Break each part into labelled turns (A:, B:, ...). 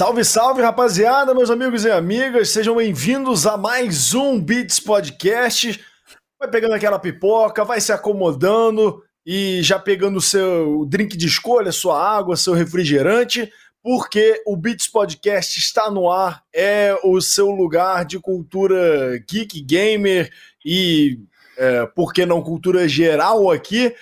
A: Salve, salve, rapaziada, meus amigos e amigas, sejam bem-vindos a mais um Beats Podcast. Vai pegando aquela pipoca, vai se acomodando e já pegando o seu drink de escolha, sua água, seu refrigerante, porque o Beats Podcast está no ar, é o seu lugar de cultura geek, gamer e, é, por que não, cultura geral aqui.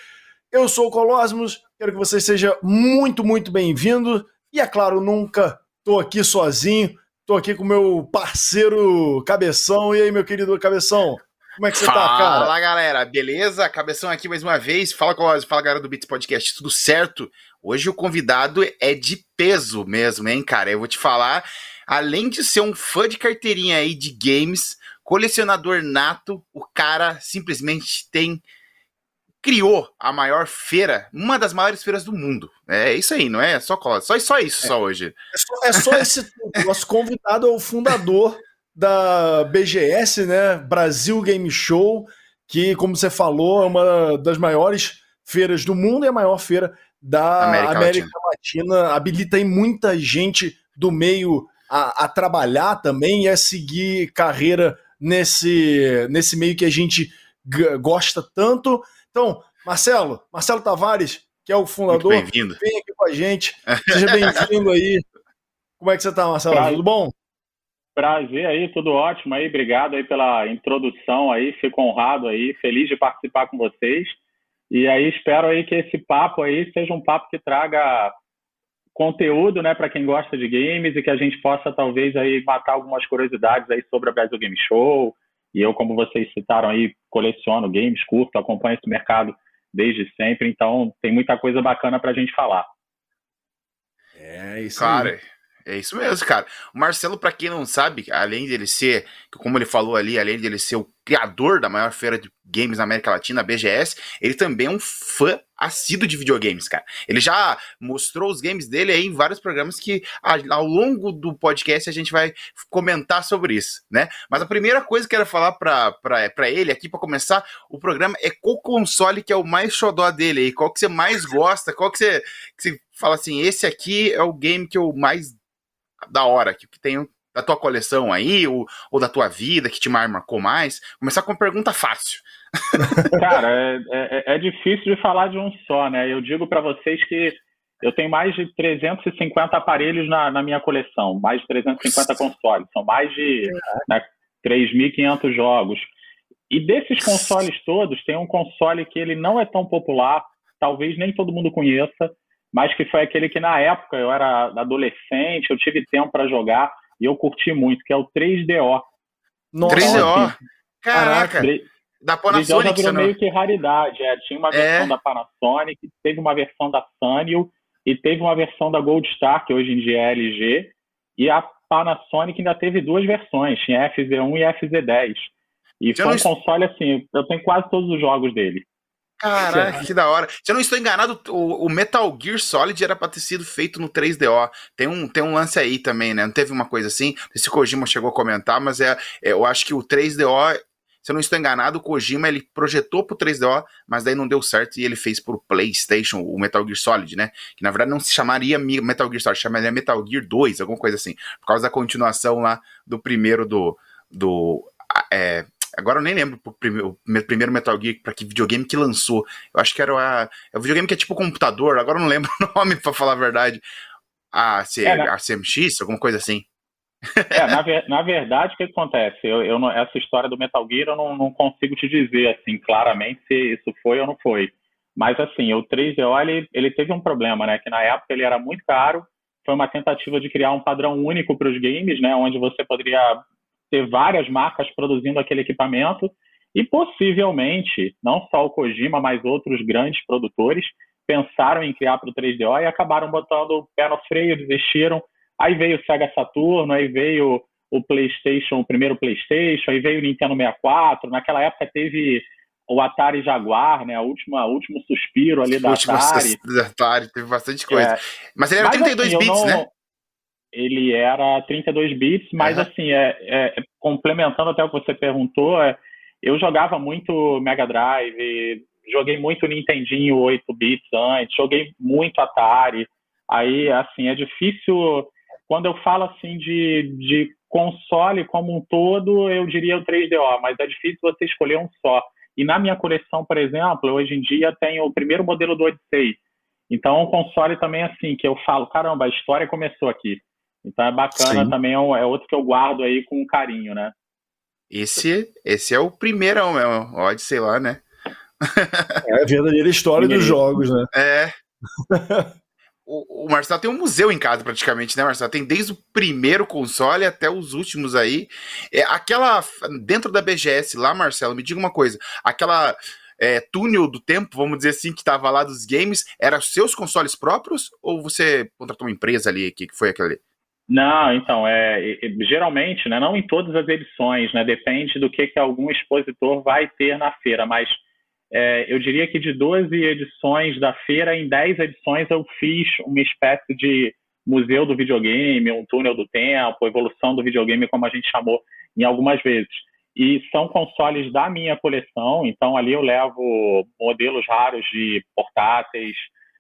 A: Eu sou o Colosmos, quero que você seja muito, muito bem-vindo e, é claro, nunca Tô aqui sozinho, tô aqui com meu parceiro Cabeção. E aí, meu querido Cabeção? Como é que você
B: fala,
A: tá, cara?
B: Fala, galera. Beleza? Cabeção aqui mais uma vez. Fala, Colosio. Fala, galera do Beats Podcast. Tudo certo? Hoje o convidado é de peso mesmo, hein, cara? Eu vou te falar, além de ser um fã de carteirinha aí de games, colecionador nato, o cara simplesmente tem criou a maior feira, uma das maiores feiras do mundo. É isso aí, não é só só, só isso é. só hoje.
A: É só, é só esse nosso convidado é o fundador da BGS, né? Brasil Game Show, que como você falou, é uma das maiores feiras do mundo e a maior feira da América, América Latina. Latina. Habilita aí muita gente do meio a, a trabalhar também e a seguir carreira nesse, nesse meio que a gente gosta tanto. Então, Marcelo, Marcelo Tavares, que é o fundador,
B: vem aqui
A: com a gente. Seja bem-vindo aí. Como é que você está, Marcelo? Prazer. Tudo bom?
C: Prazer aí, tudo ótimo aí. Obrigado aí pela introdução aí. Fico honrado aí, feliz de participar com vocês. E aí espero aí que esse papo aí seja um papo que traga conteúdo, né, para quem gosta de games e que a gente possa talvez aí matar algumas curiosidades aí sobre a Brasil Game Show, e eu, como vocês citaram aí, coleciono games, curto, acompanho esse mercado desde sempre, então tem muita coisa bacana para a gente falar.
B: É isso Cara, aí. É isso mesmo, cara. O Marcelo, para quem não sabe, além dele ser, como ele falou ali, além dele ser o criador da maior feira de games na América Latina, a BGS, ele também é um fã assíduo de videogames, cara. Ele já mostrou os games dele aí em vários programas que ao longo do podcast a gente vai comentar sobre isso, né? Mas a primeira coisa que eu quero falar para ele aqui para começar o programa é qual console que é o mais xodó dele aí, qual que você mais gosta, qual que você, que você fala assim, esse aqui é o game que eu mais da hora, que, que tem da tua coleção aí, ou, ou da tua vida, que te marcou mais? Começar com uma pergunta fácil.
C: Cara, é, é, é, difícil de falar de um só, né? Eu digo para vocês que eu tenho mais de 350 aparelhos na, na minha coleção, mais de 350 consoles, são mais de né, 3.500 jogos. E desses consoles todos, tem um console que ele não é tão popular, talvez nem todo mundo conheça, mas que foi aquele que na época eu era adolescente, eu tive tempo para jogar e eu curti muito, que é o 3DO.
B: Nossa, 3DO? Assim, Caraca!
C: Da Panasonic, 3DO virou meio que raridade. É, tinha uma versão é. da Panasonic, teve uma versão da Sanyo e teve uma versão da Gold Star, que hoje em dia é LG, e a Panasonic ainda teve duas versões, tinha FZ1 e FZ10. E foi um console assim, eu tenho quase todos os jogos dele.
B: Caraca, que da hora. Se eu não estou enganado, o, o, Metal Gear Solid era pra ter sido feito no 3DO. Tem um, tem um lance aí também, né? Não teve uma coisa assim? Esse Kojima chegou a comentar, mas é, é, eu acho que o 3DO, se eu não estou enganado, o Kojima ele projetou pro 3DO, mas daí não deu certo e ele fez pro PlayStation o Metal Gear Solid, né? Que na verdade não se chamaria Metal Gear Solid, chamaria Metal Gear 2, alguma coisa assim. Por causa da continuação lá do primeiro do. do é, Agora eu nem lembro o primeiro, o primeiro Metal Gear para que videogame que lançou. Eu acho que era a, é o videogame que é tipo computador, agora eu não lembro o nome para falar a verdade. A, C, é, a CMX, alguma coisa assim.
C: É, na, ver, na, verdade, o que acontece? Eu, eu não, essa história do Metal Gear eu não, não, consigo te dizer assim claramente se isso foi ou não foi. Mas assim, o 3DO ele, ele teve um problema, né? Que na época ele era muito caro. Foi uma tentativa de criar um padrão único para os games, né? Onde você poderia ter várias marcas produzindo aquele equipamento e possivelmente, não só o Kojima, mas outros grandes produtores pensaram em criar para o 3DO e acabaram botando o pé no freio, desistiram. Aí veio o Sega Saturno, aí veio o PlayStation, o primeiro PlayStation, aí veio o Nintendo 64. Naquela época teve o Atari Jaguar, né? A última, o último suspiro ali da Atari.
B: Da Atari, teve bastante coisa. É. Mas ele era Mas, 32 assim, bits, não... né?
C: Ele era 32 bits, mas uhum. assim, é, é, complementando até o que você perguntou, é, eu jogava muito Mega Drive, joguei muito Nintendinho 8 bits antes, joguei muito Atari, aí assim, é difícil quando eu falo assim de, de console como um todo, eu diria o 3DO, mas é difícil você escolher um só. E na minha coleção, por exemplo, hoje em dia tenho o primeiro modelo do Odyssey. Então, o console também assim, que eu falo, caramba, a história começou aqui. Então é bacana Sim. também, é, é outro que eu guardo aí com carinho, né?
B: Esse, esse é o primeiro mesmo, Odyssey lá, né?
A: É a verdadeira história dos jogos, né?
B: É. o, o Marcelo tem um museu em casa praticamente, né, Marcelo? Tem desde o primeiro console até os últimos aí. É, aquela. Dentro da BGS lá, Marcelo, me diga uma coisa. Aquela. É, túnel do tempo, vamos dizer assim, que tava lá dos games, era seus consoles próprios ou você contratou uma empresa ali que, que foi aquela ali?
C: Não, então, é, geralmente, né, não em todas as edições, né, depende do que, que algum expositor vai ter na feira, mas é, eu diria que de 12 edições da feira, em 10 edições eu fiz uma espécie de museu do videogame, um túnel do tempo, evolução do videogame, como a gente chamou em algumas vezes. E são consoles da minha coleção, então ali eu levo modelos raros de portáteis,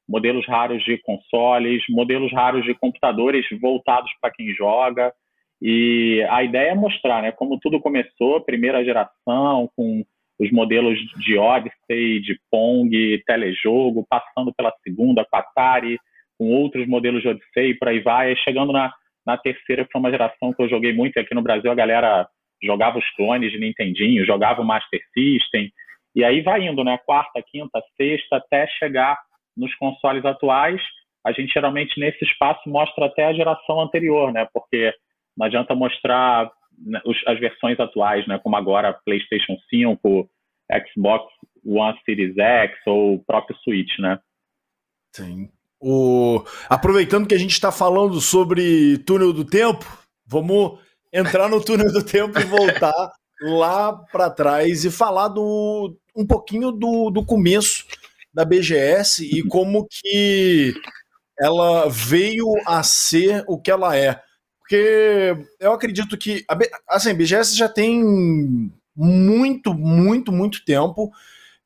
C: modelos raros de consoles, modelos raros de computadores voltados para quem joga. E a ideia é mostrar né, como tudo começou, primeira geração, com os modelos de Odyssey, de Pong, telejogo, passando pela segunda com Atari, com outros modelos de Odyssey, por aí vai, chegando na, na terceira, que foi uma geração que eu joguei muito, aqui no Brasil a galera jogava os clones de Nintendinho, jogava o Master System, e aí vai indo, né, quarta, quinta, sexta, até chegar nos consoles atuais, a gente geralmente nesse espaço mostra até a geração anterior, né, porque não adianta mostrar né, as versões atuais, né, como agora PlayStation 5, Xbox One Series X ou o próprio Switch, né?
A: Sim. O... Aproveitando que a gente está falando sobre túnel do tempo, vamos entrar no túnel do tempo e voltar lá para trás e falar do, um pouquinho do, do começo da BGS e como que ela veio a ser o que ela é. Porque eu acredito que. Assim, a BGS já tem muito, muito, muito tempo.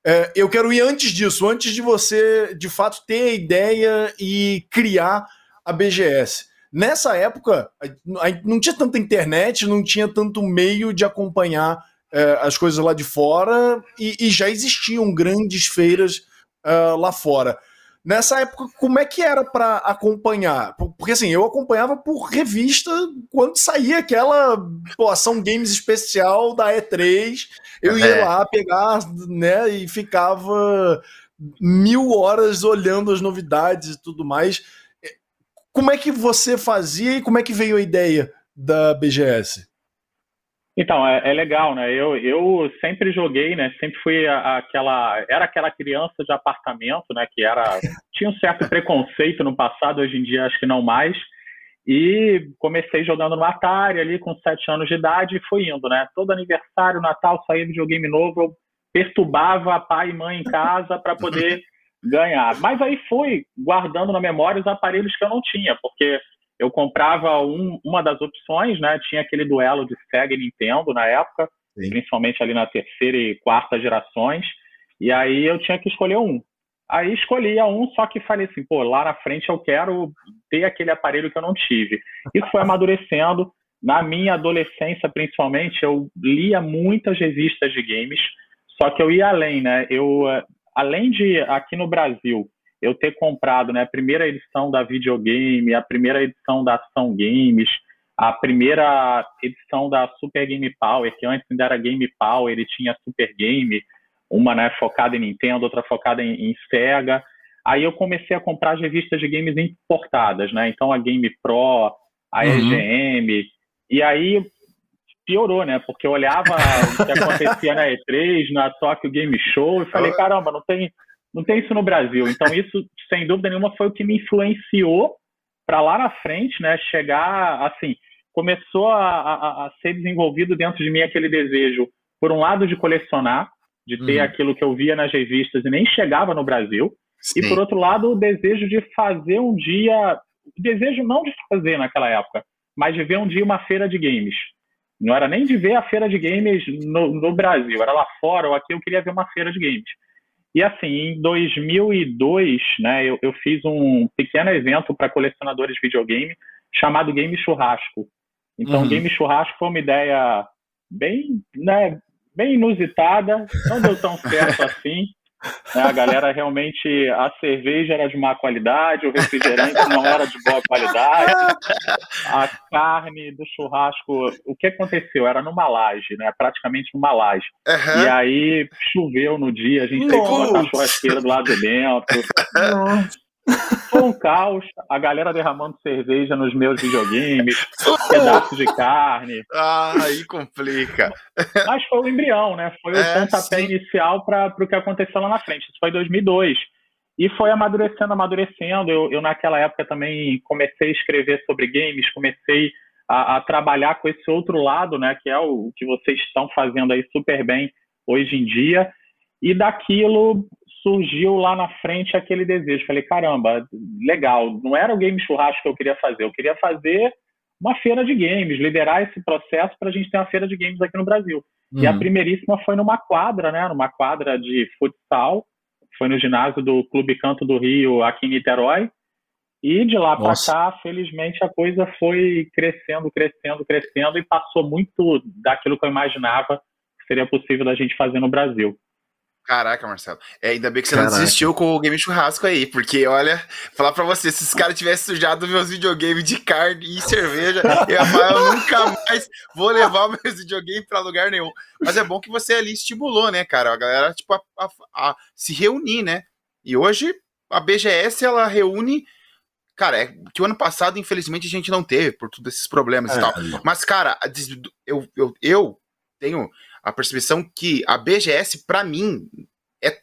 A: É, eu quero ir antes disso, antes de você, de fato, ter a ideia e criar a BGS. Nessa época, não tinha tanta internet, não tinha tanto meio de acompanhar é, as coisas lá de fora e, e já existiam grandes feiras uh, lá fora. Nessa época, como é que era para acompanhar? Porque assim, eu acompanhava por revista quando saía aquela pô, ação games especial da E3. Eu ia é. lá pegar, né, e ficava mil horas olhando as novidades e tudo mais. Como é que você fazia e como é que veio a ideia da BGS?
C: Então, é, é, legal, né? Eu, eu sempre joguei, né? Sempre fui a, aquela. Era aquela criança de apartamento, né? Que era. Tinha um certo preconceito no passado, hoje em dia acho que não mais. E comecei jogando no Atari ali com sete anos de idade e fui indo, né? Todo aniversário, Natal, saía videogame novo, eu perturbava pai e mãe em casa para poder ganhar. Mas aí fui guardando na memória os aparelhos que eu não tinha, porque eu comprava um, uma das opções, né? Tinha aquele duelo de Sega e Nintendo na época, Sim. principalmente ali na terceira e quarta gerações, e aí eu tinha que escolher um. Aí escolhia um, só que falei assim, pô, lá na frente eu quero ter aquele aparelho que eu não tive. Isso foi amadurecendo. Na minha adolescência, principalmente, eu lia muitas revistas de games, só que eu ia além, né? Eu, eh, além de aqui no Brasil, eu ter comprado né, a primeira edição da videogame, a primeira edição da Ação Games, a primeira edição da Super Game Power, que antes ainda era Game Power, ele tinha Super Game, uma né, focada em Nintendo, outra focada em, em Sega. Aí eu comecei a comprar as revistas de games importadas, né? Então a Game Pro, a uhum. EGM, e aí piorou, né? Porque eu olhava o que acontecia na E3, na Tokyo Game Show, e falei, caramba, não tem não tem isso no Brasil. Então, isso, sem dúvida nenhuma, foi o que me influenciou para lá na frente, né? Chegar, assim, começou a, a, a, ser desenvolvido dentro de mim aquele desejo, por um lado, de colecionar, de ter uhum. aquilo que eu via nas revistas e nem chegava no Brasil, Sim. e por outro lado, o desejo de fazer um dia, o desejo não de fazer naquela época, mas de ver um dia uma feira de games. Não era nem de ver a feira de games no, no Brasil, era lá fora ou aqui eu queria ver uma feira de games. E assim, em 2002, né, eu, eu fiz um pequeno evento para colecionadores de videogame chamado Game Churrasco. Então, uhum. Game Churrasco foi uma ideia bem, né, bem inusitada, não deu tão certo assim. Né? A galera realmente, a cerveja era de má qualidade, o refrigerante não era de boa qualidade, a carne do churrasco, o que aconteceu? Era numa laje, né? Praticamente numa laje. Uhum. E aí choveu no dia, a gente teve que botar a churrasqueira do lado de dentro. Nossa. Foi um caos, a galera derramando cerveja nos meus videogames, pedaços de carne.
B: Ah, aí complica.
C: Mas foi o embrião, né? Foi o é, pontapé sim. inicial para o que aconteceu lá na frente. Isso foi em 2002. E foi amadurecendo, amadurecendo. Eu, eu, naquela época, também comecei a escrever sobre games, comecei a, a trabalhar com esse outro lado, né? Que é o, o que vocês estão fazendo aí super bem hoje em dia. E daquilo surgiu lá na frente aquele desejo. Falei, caramba, legal, não era o game churrasco que eu queria fazer, eu queria fazer uma feira de games, liderar esse processo para a gente ter uma feira de games aqui no Brasil. Uhum. E a uhum. primeiríssima foi numa quadra, né, numa quadra de futsal, foi no ginásio do Clube Canto do Rio, aqui em Niterói. E de lá para cá, felizmente, a coisa foi crescendo, crescendo, crescendo e passou muito daquilo que eu imaginava que seria possível da gente fazer no Brasil.
B: Caraca, Marcelo. É, ainda bem que você Caraca. não desistiu com o game churrasco aí, porque olha, falar pra você, se os caras tivessem sujado meus videogames de carne e cerveja, eu ia falar, eu nunca mais vou levar meus videogames pra lugar nenhum. Mas é bom que você ali estimulou, né, cara? A galera, tipo, a, a, a se reunir, né? E hoje a BGS, ela reúne. Cara, é que o ano passado, infelizmente, a gente não teve, por todos esses problemas é, e tal. Mas, cara, eu, eu, eu tenho a percepção que a BGS, para mim, é.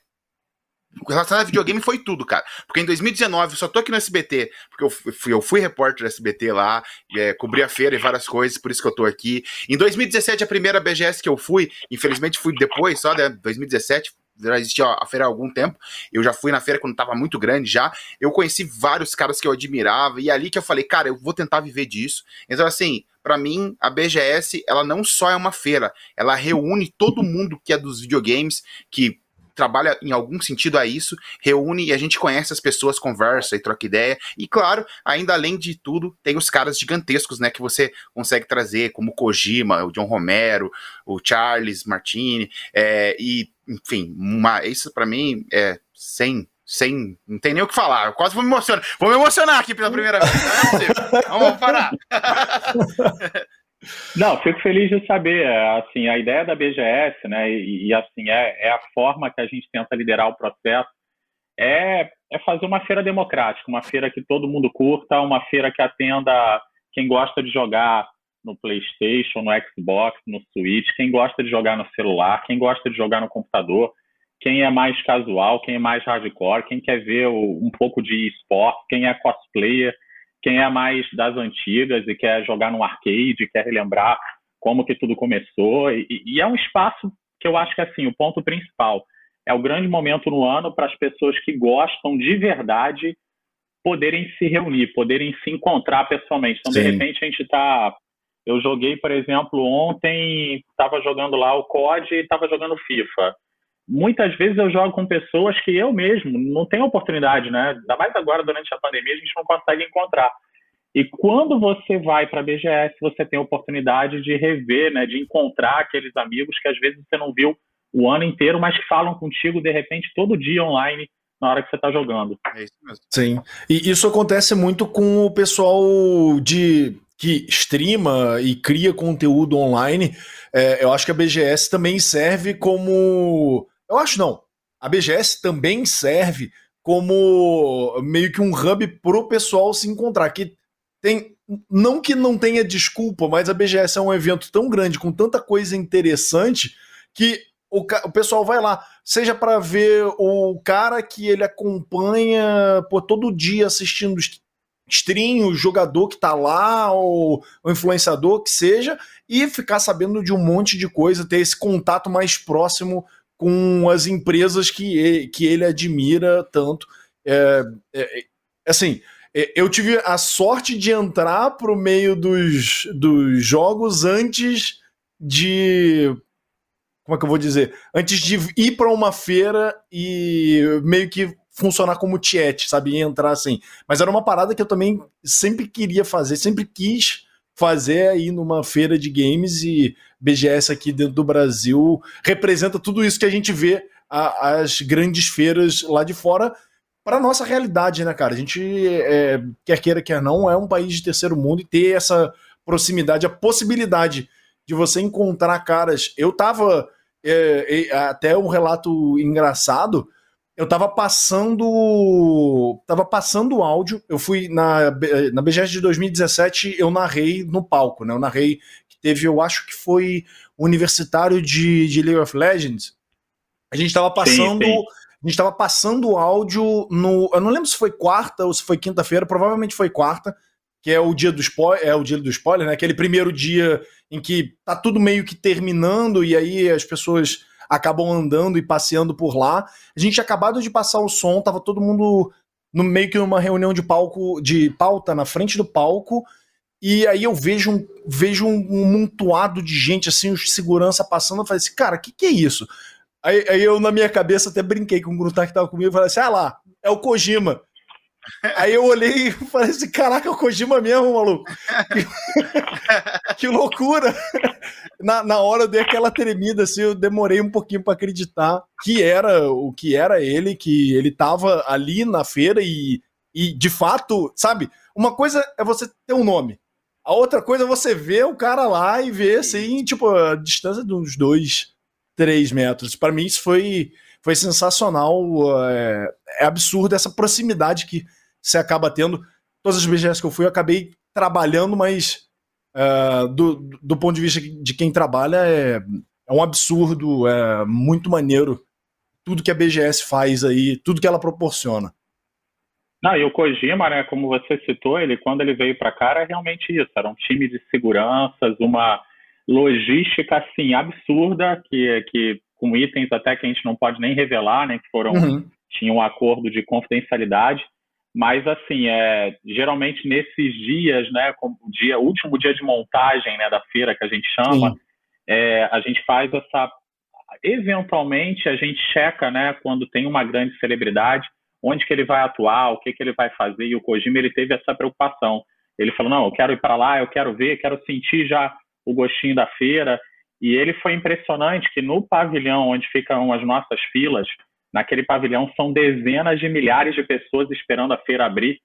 B: Relacionado a videogame foi tudo, cara. Porque em 2019, eu só tô aqui no SBT, porque eu fui, eu fui repórter do SBT lá, é, cobri a feira e várias coisas, por isso que eu tô aqui. Em 2017, a primeira BGS que eu fui, infelizmente fui depois, só, né? 2017, já existia a feira há algum tempo. Eu já fui na feira quando estava muito grande já. Eu conheci vários caras que eu admirava e é ali que eu falei, cara, eu vou tentar viver disso. Então assim, para mim, a BGS, ela não só é uma feira, ela reúne todo mundo que é dos videogames, que trabalha em algum sentido a isso, reúne e a gente conhece as pessoas, conversa e troca ideia. E claro, ainda além de tudo, tem os caras gigantescos, né, que você consegue trazer, como Kojima, o John Romero, o Charles Martini, é, e enfim, uma, isso para mim é sem sem. Não tem nem o que falar. Eu quase vou me emocionar. Vou me emocionar aqui pela primeira vez. Não é Vamos parar.
C: Não, fico feliz de saber. Assim, a ideia da BGS, né, e, e, assim é, é a forma que a gente tenta liderar o processo, é, é fazer uma feira democrática, uma feira que todo mundo curta, uma feira que atenda quem gosta de jogar no PlayStation, no Xbox, no Switch, quem gosta de jogar no celular, quem gosta de jogar no computador quem é mais casual, quem é mais hardcore, quem quer ver um pouco de esporte, quem é cosplayer, quem é mais das antigas e quer jogar no arcade, quer relembrar como que tudo começou. E, e é um espaço que eu acho que assim, o ponto principal é o grande momento no ano para as pessoas que gostam de verdade poderem se reunir, poderem se encontrar pessoalmente. Então, Sim. de repente, a gente está. Eu joguei, por exemplo, ontem, estava jogando lá o COD e estava jogando FIFA muitas vezes eu jogo com pessoas que eu mesmo não tenho oportunidade, né? Ainda mais agora, durante a pandemia, a gente não consegue encontrar. E quando você vai para a BGS, você tem a oportunidade de rever, né, de encontrar aqueles amigos que às vezes você não viu o ano inteiro, mas que falam contigo de repente todo dia online na hora que você está jogando. É
A: isso mesmo. Sim. E isso acontece muito com o pessoal de que streama e cria conteúdo online. É, eu acho que a BGS também serve como eu acho não. A BGS também serve como meio que um hub pro pessoal se encontrar. Que tem. Não que não tenha desculpa, mas a BGS é um evento tão grande, com tanta coisa interessante, que o, o pessoal vai lá. Seja para ver o cara que ele acompanha por todo dia assistindo stream, o jogador que tá lá, ou o influenciador que seja, e ficar sabendo de um monte de coisa, ter esse contato mais próximo com as empresas que ele, que ele admira tanto. É, é, assim, é, eu tive a sorte de entrar pro meio dos, dos jogos antes de. Como é que eu vou dizer? Antes de ir para uma feira e meio que funcionar como chat, sabe? E entrar assim. Mas era uma parada que eu também sempre queria fazer, sempre quis fazer aí numa feira de games e BGS aqui dentro do Brasil representa tudo isso que a gente vê a, as grandes feiras lá de fora para nossa realidade, né, cara? A gente, é, quer queira, quer não, é um país de terceiro mundo e ter essa proximidade, a possibilidade de você encontrar caras. Eu tava. É, é, até um relato engraçado. Eu tava passando. Tava passando áudio. Eu fui na, na BGS de 2017, eu narrei no palco, né? Eu narrei teve, eu acho que foi universitário de, de League of Legends. A gente tava passando. Sim, sim. A gente tava passando áudio no. Eu não lembro se foi quarta ou se foi quinta-feira, provavelmente foi quarta que é o dia do spoiler, é o dia do spoiler, né? Aquele primeiro dia em que tá tudo meio que terminando e aí as pessoas acabam andando e passeando por lá. A gente tinha acabado de passar o som, tava todo mundo no meio que numa reunião de palco, de pauta na frente do palco. E aí eu vejo um, vejo um, montuado de gente, assim, os segurança passando. Eu falei assim, cara, o que, que é isso? Aí, aí, eu, na minha cabeça, até brinquei com o Grutar que tava comigo e falei assim: ah lá, é o Kojima. Aí eu olhei e falei assim: caraca, é o Kojima mesmo, maluco. Que, que loucura. Na, na hora eu dei aquela tremida, assim, eu demorei um pouquinho para acreditar que era o que era ele, que ele tava ali na feira e, e de fato, sabe? Uma coisa é você ter um nome. A outra coisa é você ver o cara lá e ver, assim, tipo, a distância de uns dois, três metros. Para mim, isso foi, foi sensacional. É, é absurdo essa proximidade que você acaba tendo. Todas as BGS que eu fui, eu acabei trabalhando, mas uh, do, do ponto de vista de quem trabalha, é, é um absurdo, é muito maneiro tudo que a BGS faz aí, tudo que ela proporciona.
C: Não, e o Kojima, né, como você citou, ele quando ele veio para cá era realmente isso, era um time de seguranças, uma logística assim absurda que que com itens até que a gente não pode nem revelar, né, que foram uhum. tinha um acordo de confidencialidade. Mas, assim, é, geralmente nesses dias, né, como o dia, último dia de montagem né, da feira que a gente chama, é, a gente faz essa. Eventualmente, a gente checa, né, quando tem uma grande celebridade, onde que ele vai atuar, o que, que ele vai fazer. E o Kojima, ele teve essa preocupação. Ele falou: não, eu quero ir para lá, eu quero ver, quero sentir já o gostinho da feira. E ele foi impressionante que no pavilhão onde ficam as nossas filas, Naquele pavilhão são dezenas de milhares de pessoas esperando a feira abrir.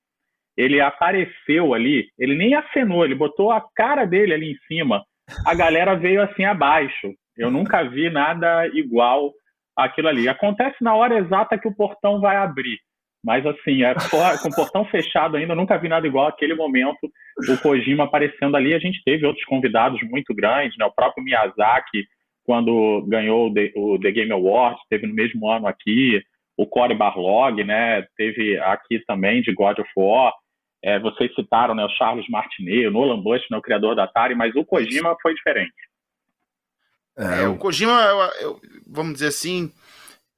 C: Ele apareceu ali, ele nem acenou, ele botou a cara dele ali em cima. A galera veio assim abaixo. Eu nunca vi nada igual aquilo ali. Acontece na hora exata que o portão vai abrir. Mas assim, é, com o portão fechado ainda, nunca vi nada igual aquele momento, o Kojima aparecendo ali. A gente teve outros convidados muito grandes, né? O próprio Miyazaki quando ganhou o The, o The Game Awards, teve no mesmo ano aqui, o Cory Barlog, né, teve aqui também de God of War, é, vocês citaram né, o Charles Martinet, o Nolan Bush, né, o criador da Atari, mas o Kojima foi diferente.
B: É, é o Kojima, eu, eu, vamos dizer assim,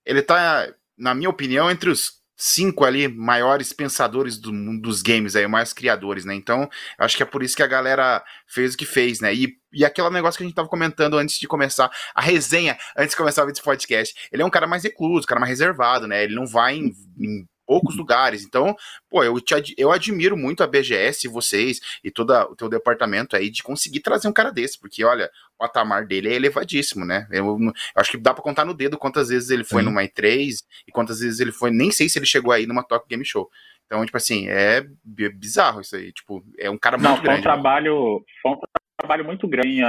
B: ele está, na minha opinião, entre os cinco ali maiores pensadores do mundo dos games aí, mais criadores, né? Então, acho que é por isso que a galera fez o que fez, né? E, e aquele negócio que a gente tava comentando antes de começar a resenha, antes de começar o vídeo podcast, ele é um cara mais recluso, um cara mais reservado, né? Ele não vai em, em poucos lugares. Então, pô, eu, te, eu admiro muito a BGS, vocês e todo o teu departamento aí de conseguir trazer um cara desse, porque olha, o patamar dele é elevadíssimo, né? Eu, eu acho que dá para contar no dedo quantas vezes ele foi Sim. numa E3 e quantas vezes ele foi, nem sei se ele chegou aí numa Tokyo Game Show. Então, tipo assim, é bizarro isso aí. Tipo, é um cara muito Não, grande.
C: Foi um né? trabalho, foi um trabalho muito grande.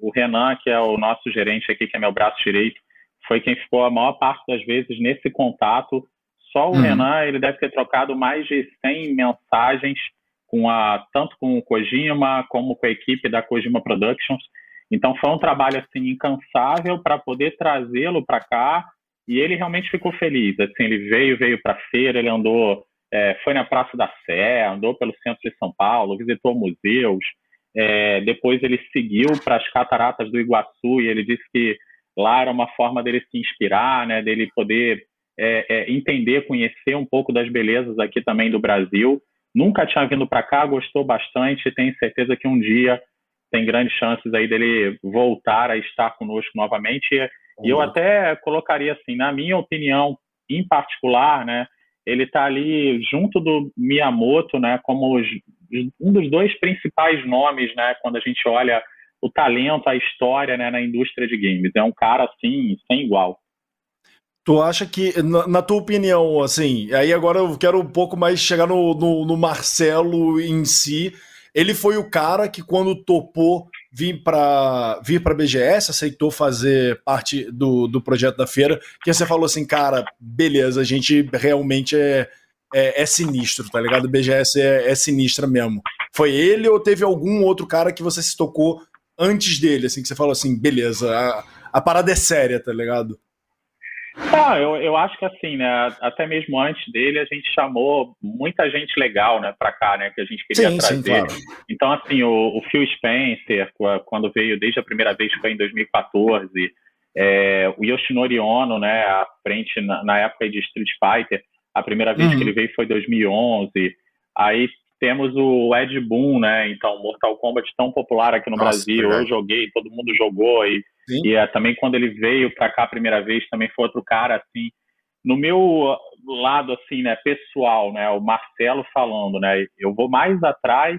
C: O Renan, que é o nosso gerente aqui, que é meu braço direito, foi quem ficou a maior parte das vezes nesse contato só o uhum. Renan ele deve ter trocado mais de 100 mensagens com a tanto com o Kojima como com a equipe da Kojima Productions. Então foi um trabalho assim incansável para poder trazê-lo para cá e ele realmente ficou feliz. Assim, ele veio, veio para a feira, ele andou, é, foi na Praça da Sé, andou pelo centro de São Paulo, visitou museus. É, depois ele seguiu para as cataratas do Iguaçu e ele disse que lá era uma forma dele se inspirar, né, dele poder é, é, entender, conhecer um pouco das belezas aqui também do Brasil. Nunca tinha vindo para cá, gostou bastante, tenho certeza que um dia tem grandes chances aí dele voltar a estar conosco novamente. E eu até colocaria assim, na minha opinião, em particular, né, ele está ali junto do Miyamoto, né, como os, um dos dois principais nomes, né, quando a gente olha o talento, a história, né, na indústria de games. É um cara assim sem igual.
A: Tu acha que, na, na, tua opinião, assim, aí agora eu quero um pouco mais chegar no, no, no Marcelo em si. Ele foi o cara que, quando topou vir para vir para BGS, aceitou fazer parte do, do projeto da feira, que você falou assim, cara, beleza, a gente realmente é, é, é sinistro, tá ligado? BGS é, é sinistra mesmo. Foi ele ou teve algum outro cara que você se tocou antes dele, assim, que você falou assim, beleza, a, a parada é séria, tá ligado?
C: Ah, eu, eu acho que assim, né, até mesmo antes dele, a gente chamou muita gente legal, né, pra cá, né, que a gente queria sim, trazer. Sim, claro. Então, assim, o, o, Phil Spencer, quando veio desde a primeira vez, foi em 2014, é, o Yoshinori Ono, né, à frente na, na, época de Street Fighter, a primeira vez uhum. que ele veio foi em 2011. Aí temos o Ed Boon, né, então, Mortal Kombat tão popular aqui no Nossa, Brasil, eu joguei, todo mundo jogou, e Sim. E é, também quando ele veio para cá a primeira vez, também foi outro cara assim. No meu lado assim, né, pessoal, né, o Marcelo falando, né, eu vou mais atrás,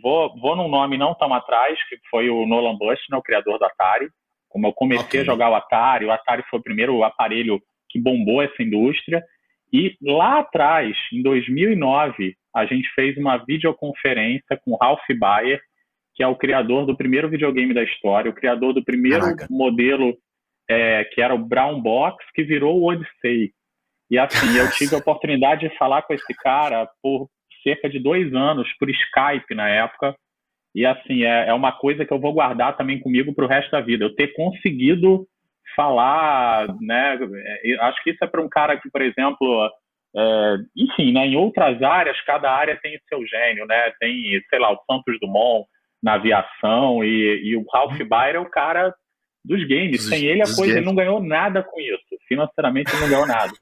C: vou vou num nome não tão atrás, que foi o Nolan Bush, né, o criador do Atari. Como eu comecei okay. a jogar o Atari, o Atari foi o primeiro aparelho que bombou essa indústria. E lá atrás, em 2009, a gente fez uma videoconferência com Ralph Bayer, que é o criador do primeiro videogame da história, o criador do primeiro Caraca. modelo é, que era o Brown Box, que virou o Odyssey. E assim, eu tive a oportunidade de falar com esse cara por cerca de dois anos, por Skype na época. E assim, é, é uma coisa que eu vou guardar também comigo para o resto da vida. Eu ter conseguido falar, né? É, acho que isso é para um cara que, por exemplo, é, enfim, né, em outras áreas, cada área tem o seu gênio, né? Tem, sei lá, o Santos Dumont, na aviação e, e o Ralph uhum. Baer é o cara dos games. Sem ele a coisa ele não ganhou nada com isso. Financeiramente ele não ganhou nada.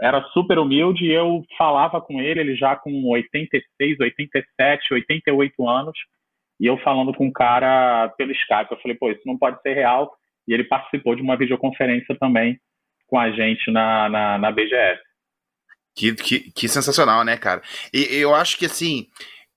C: Era super humilde e eu falava com ele, ele já com 86, 87, 88 anos, e eu falando com o cara pelo Skype. Eu falei, pô, isso não pode ser real. E ele participou de uma videoconferência também com a gente na, na, na BGS.
B: Que, que, que sensacional, né, cara? E eu acho que assim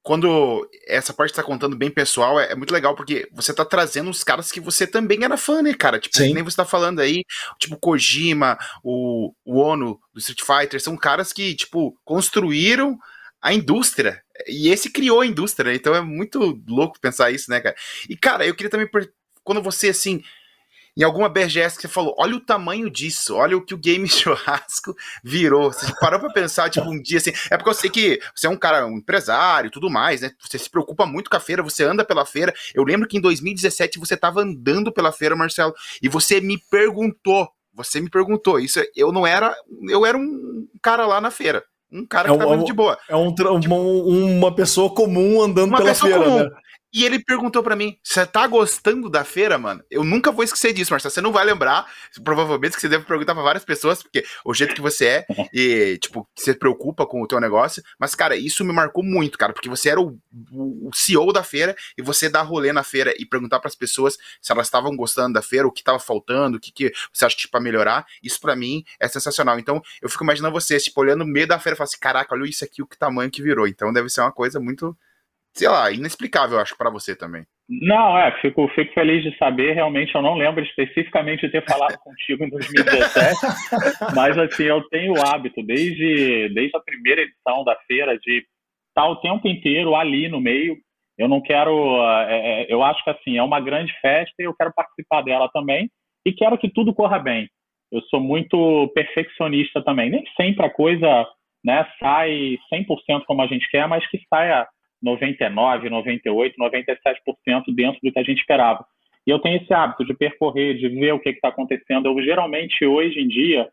B: quando essa parte tá contando bem pessoal, é, é, muito legal, porque você tá trazendo os caras que você também era fã, né, cara? Tipo, nem você tá falando aí, tipo, Kojima, o, o Ono do Street Fighter, são caras que, tipo, construíram a indústria. E esse criou a indústria, né? Então é muito louco pensar isso, né, cara? E, cara, eu queria também, quando você, assim, em alguma BGS que você falou, olha o tamanho disso, olha o que o game churrasco virou. Você parou pra pensar, tipo, um dia assim. É porque eu sei que você é um cara, um empresário e tudo mais, né? Você se preocupa muito com a feira, você anda pela feira. Eu lembro que em 2017 você tava andando pela feira, Marcelo, e você me perguntou. Você me perguntou, isso eu não era, eu era um cara lá na feira. Um cara que é um, de boa.
A: É um, tipo, uma, uma pessoa comum andando pela feira, comum. né?
B: E ele perguntou para mim: você tá gostando da feira, mano? Eu nunca vou esquecer disso, Marcelo. Você não vai lembrar, provavelmente, que você deve perguntar para várias pessoas, porque o jeito que você é, e, tipo, você preocupa com o teu negócio. Mas, cara, isso me marcou muito, cara, porque você era o, o, CEO da feira e você dar rolê na feira e perguntar para as pessoas se elas estavam gostando da feira, o que tava faltando, o que, que você acha, tipo, pra melhorar. Isso para mim é sensacional. Então, eu fico imaginando você, tipo, olhando no meio da feira e falando assim: caraca, olha isso aqui, o que tamanho que virou. Então, deve ser uma coisa muito sei lá, inexplicável, acho, para você também.
C: Não, é, fico, fico feliz de saber. Realmente, eu não lembro especificamente de ter falado contigo em 2017, mas assim, eu tenho o hábito, desde, desde a primeira edição da feira, de estar o tempo inteiro ali no meio. Eu não quero. É, eu acho que assim, é uma grande festa e eu quero participar dela também e quero que tudo corra bem. Eu sou muito perfeccionista também. Nem sempre a coisa né, sai 100% como a gente quer, mas que saia 99, 98, 97% dentro do que a gente esperava. E eu tenho esse hábito de percorrer, de ver o que está acontecendo. Eu geralmente, hoje em dia,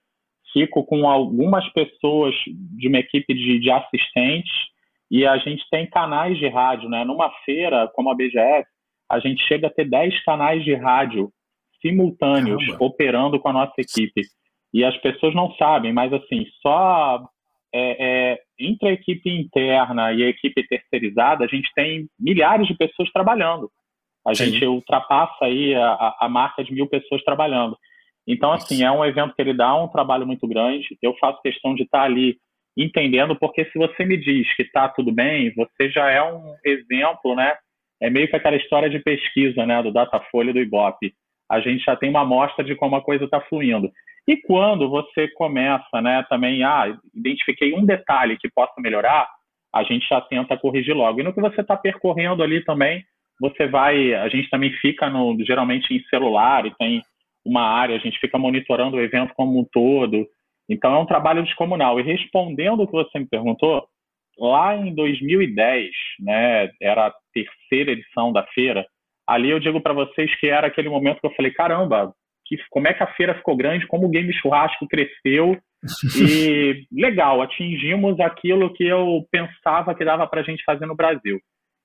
C: fico com algumas pessoas de uma equipe de, de assistentes e a gente tem canais de rádio. Né? Numa feira como a BGS, a gente chega a ter 10 canais de rádio simultâneos Caramba. operando com a nossa equipe. E as pessoas não sabem, mas assim, só é, é, entre a equipe interna e a equipe terceirizada, a gente tem milhares de pessoas trabalhando. A Sim. gente ultrapassa aí a, a, marca de mil pessoas trabalhando. Então, assim, é um evento que ele dá um trabalho muito grande. Eu faço questão de estar ali entendendo, porque se você me diz que está tudo bem, você já é um exemplo, né? É meio que aquela história de pesquisa, né, do Datafolha e do Ibope. A gente já tem uma amostra de como a coisa está fluindo. E quando você começa, né, também, ah, identifiquei um detalhe que possa melhorar, a gente já tenta corrigir logo. E no que você está percorrendo ali também, você vai, a gente também fica no, geralmente em celular e tem uma área, a gente fica monitorando o evento como um todo. Então é um trabalho descomunal. E respondendo o que você me perguntou, lá em 2010, né, era a terceira edição da feira, ali eu digo para vocês que era aquele momento que eu falei, caramba, que, como é que a feira ficou grande, como o Game Churrasco cresceu, e legal, atingimos aquilo que eu pensava que dava para a gente fazer no Brasil.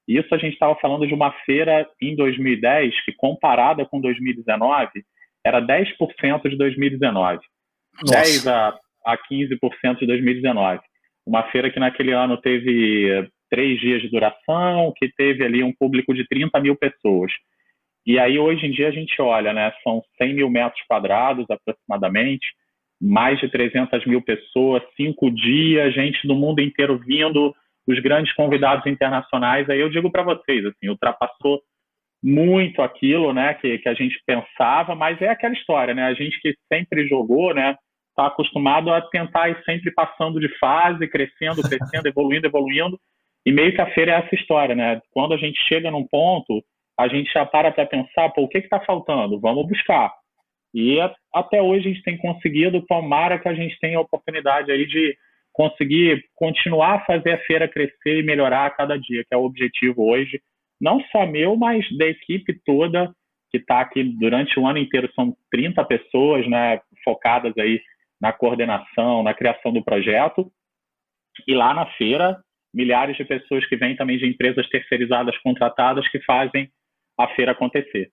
C: Isso a gente estava falando de uma feira em 2010 que, comparada com 2019, era 10% de 2019. Nossa. 10 a, a 15% de 2019. Uma feira que naquele ano teve três dias de duração, que teve ali um público de 30 mil pessoas. E aí, hoje em dia, a gente olha, né? São 100 mil metros quadrados aproximadamente, mais de 300 mil pessoas, cinco dias, gente do mundo inteiro vindo, os grandes convidados internacionais. Aí eu digo para vocês, assim, ultrapassou muito aquilo, né, que, que a gente pensava, mas é aquela história, né? A gente que sempre jogou, né, está acostumado a tentar ir sempre passando de fase, crescendo, crescendo, evoluindo, evoluindo. E meio que a feira é essa história, né? Quando a gente chega num ponto, a gente já para para pensar, pô, o que está faltando? Vamos buscar. E até hoje a gente tem conseguido, tomara que a gente tenha a oportunidade aí de conseguir continuar a fazer a feira crescer e melhorar a cada dia, que é o objetivo hoje, não só meu, mas da equipe toda que está aqui durante o ano inteiro, são 30 pessoas, né, focadas aí na coordenação, na criação do projeto. E lá na feira, milhares de pessoas que vêm também de empresas terceirizadas contratadas que fazem a feira acontecer.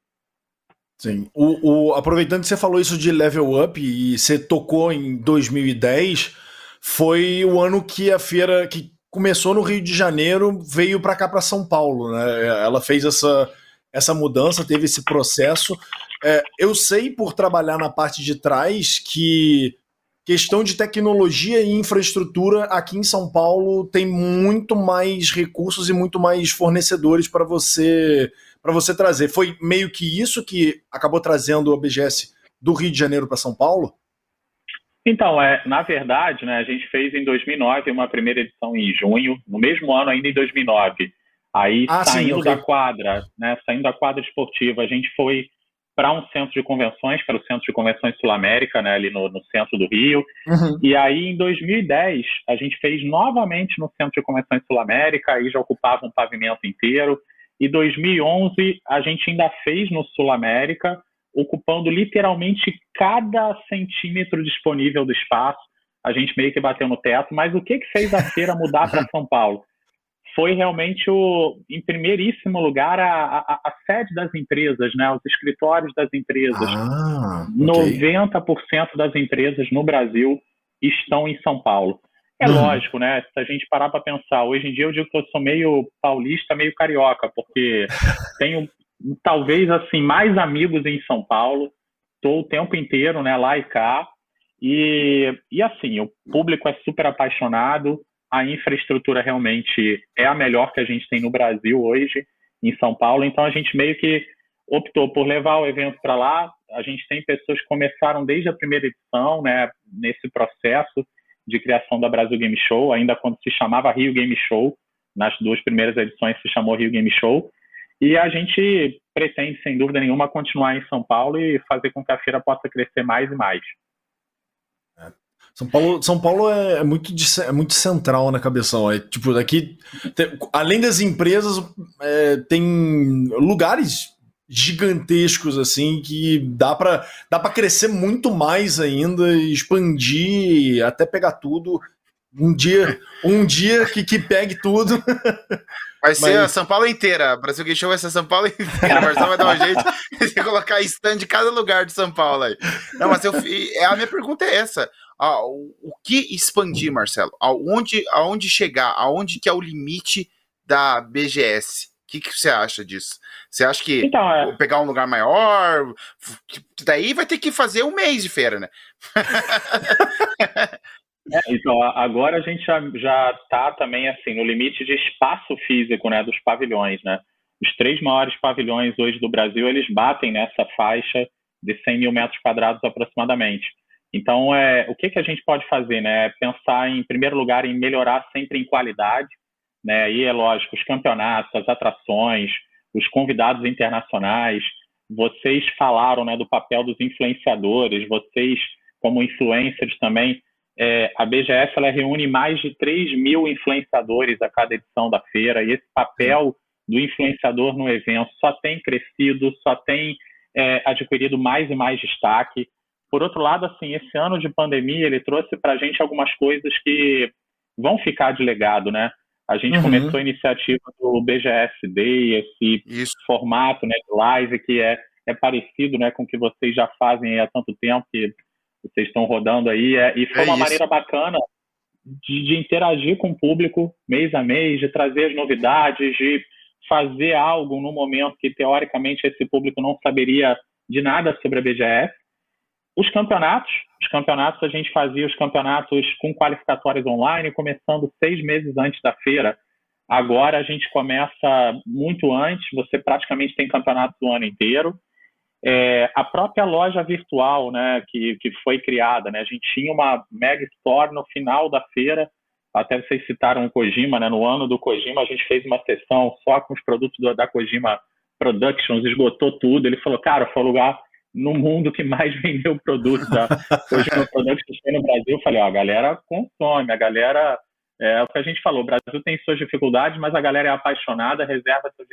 A: Sim. O, o, aproveitando que você falou isso de level up e você tocou em 2010, foi o ano que a feira que começou no Rio de Janeiro veio para cá para São Paulo, né? Ela fez essa essa mudança, teve esse processo. É, eu sei por trabalhar na parte de trás que questão de tecnologia e infraestrutura aqui em São Paulo tem muito mais recursos e muito mais fornecedores para você para você trazer. Foi meio que isso que acabou trazendo o BGS do Rio de Janeiro para São Paulo?
C: Então, é, na verdade, né, a gente fez em 2009 uma primeira edição em junho, no mesmo ano ainda em 2009. Aí, ah, saindo sim, da quadra, né, saindo da quadra esportiva, a gente foi para um centro de convenções, que era o Centro de Convenções Sul América, né, ali no, no centro do Rio. Uhum. E aí, em 2010, a gente fez novamente no Centro de Convenções Sul América, aí já ocupava um pavimento inteiro. E 2011, a gente ainda fez no Sul América, ocupando literalmente cada centímetro disponível do espaço. A gente meio que bateu no teto, mas o que, que fez a feira mudar para São Paulo? foi realmente o, em primeiríssimo lugar, a, a, a, sede das empresas, né? os escritórios das empresas. Ah, okay. 90% das empresas no Brasil estão em São Paulo. É uhum. lógico, né? Se a gente parar para pensar, hoje em dia eu digo que eu sou meio paulista, meio carioca, porque tenho talvez assim mais amigos em São Paulo, estou o tempo inteiro, né, lá e cá. E, e assim, o público é super apaixonado, a infraestrutura realmente é a melhor que a gente tem no Brasil hoje, em São Paulo. Então a gente meio que optou por levar o evento para lá. A gente tem pessoas que começaram desde a primeira edição, né, nesse processo de criação da Brasil Game Show, ainda quando se chamava Rio Game Show. Nas duas primeiras edições se chamou Rio Game Show. E a gente pretende, sem dúvida nenhuma, continuar em São Paulo e fazer com que a feira possa crescer mais e mais.
A: São Paulo, São Paulo é, é muito, de, é muito central na cabeção. É, tipo, daqui, tem, além das empresas, é, tem lugares gigantescos assim que dá para dá para crescer muito mais ainda, expandir até pegar tudo. Um dia, um dia que, que pegue tudo.
B: Vai ser mas... a São Paulo inteira. Brasil Game Show vai ser São Paulo inteira. O Marcelo vai dar um jeito de colocar stand de cada lugar de São Paulo aí. Não, mas eu, a minha pergunta é essa o, o que expandir, Marcelo? Aonde, aonde chegar? Aonde que é o limite da BGS? O que, que você acha disso? Você acha que então, é... pegar um lugar maior, daí vai ter que fazer um mês de feira, né?
C: É, então, agora a gente já está também assim no limite de espaço físico, né, dos pavilhões, né? Os três maiores pavilhões hoje do Brasil, eles batem nessa faixa de 100 mil metros quadrados aproximadamente. Então, é, o que, que a gente pode fazer, né? É pensar, em primeiro lugar, em melhorar sempre em qualidade, né? E é lógico, os campeonatos, as atrações, os convidados internacionais. Vocês falaram, né, do papel dos influenciadores. Vocês, como influencers também, é, a BGS ela reúne mais de 3 mil influenciadores a cada edição da feira, e esse papel do influenciador no evento só tem crescido, só tem é, adquirido mais e mais destaque. Por outro lado, assim, esse ano de pandemia ele trouxe para a gente algumas coisas que vão ficar de legado, né? A gente uhum. começou a iniciativa do BGSD, esse Isso. formato né, de live que é, é parecido né, com o que vocês já fazem há tanto tempo, que vocês estão rodando aí, é, e foi é uma isso. maneira bacana de, de, interagir com o público mês a mês, de trazer as novidades, de fazer algo no momento que, teoricamente, esse público não saberia de nada sobre a BGS. Os campeonatos, os campeonatos, a gente fazia os campeonatos com qualificatórios online, começando seis meses antes da feira. Agora a gente começa muito antes, você praticamente tem campeonatos o ano inteiro. É, a própria loja virtual, né, que, que foi criada, né, a gente tinha uma mega store no final da feira, até vocês citaram o Kojima, né, no ano do Kojima a gente fez uma sessão só com os produtos da Kojima Productions, esgotou tudo, ele falou, cara, foi o lugar no mundo que mais vendeu produto da Kojima Productions foi no Brasil, eu falei, ó, a galera consome, a galera é o que a gente falou, o Brasil tem suas dificuldades, mas a galera é apaixonada, reserva seu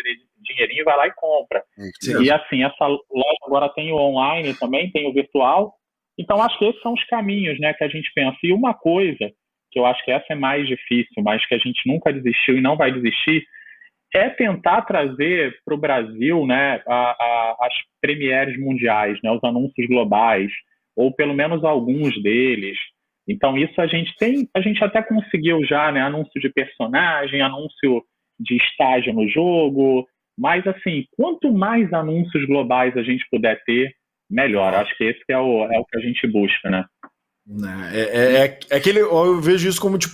C: dinheirinho, vai lá e compra. Sim. E assim, essa loja agora tem o online também, tem o virtual. Então, acho que esses são os caminhos né, que a gente pensa. E uma coisa que eu acho que essa é mais difícil, mas que a gente nunca desistiu e não vai desistir, é tentar trazer para o Brasil né, a, a, as premieres mundiais, né, os anúncios globais, ou pelo menos alguns deles. Então isso a gente tem, a gente até conseguiu já, né, anúncio de personagem, anúncio de estágio no jogo, mas assim, quanto mais anúncios globais a gente puder ter, melhor. Acho que esse é o, é o que a gente busca, né?
A: É, é, é, é aquele, eu vejo isso como tipo,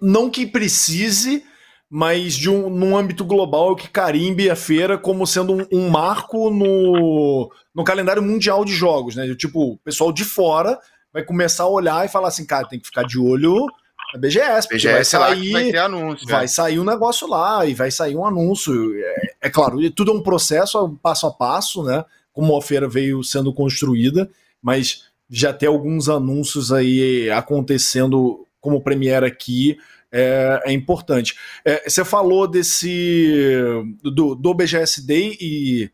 A: não que precise, mas de um, num âmbito global que carimbe a feira como sendo um, um, marco no, no calendário mundial de jogos, né? Tipo, o pessoal de fora vai começar a olhar e falar assim, cara, tem que ficar de olho na BGS,
B: BGS vai sair, vai ter
A: anúncio. Vai é. sair um negócio lá e vai sair um anúncio. É, é, claro, tudo é um processo, passo a passo, né? Como a feira veio sendo construída, mas já tem alguns anúncios aí acontecendo como Premiere aqui. É, é importante. É, você falou desse do, do BGS Day e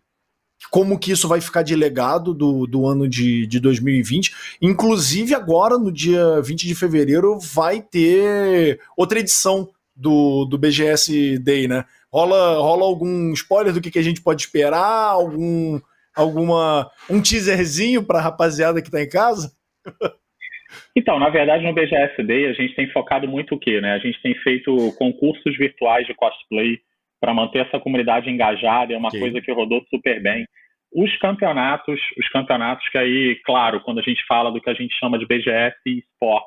A: como que isso vai ficar de legado do, do ano de, de 2020. Inclusive, agora, no dia 20 de fevereiro, vai ter outra edição do, do BGS Day, né? Rola, rola algum spoiler do que, que a gente pode esperar? Algum alguma um teaserzinho para a rapaziada que está em casa?
C: Então, na verdade, no BGS Day a gente tem focado muito o quê, né? A gente tem feito concursos virtuais de cosplay para manter essa comunidade engajada, é uma okay. coisa que rodou super bem. Os campeonatos, os campeonatos que aí, claro, quando a gente fala do que a gente chama de BGS e Sport,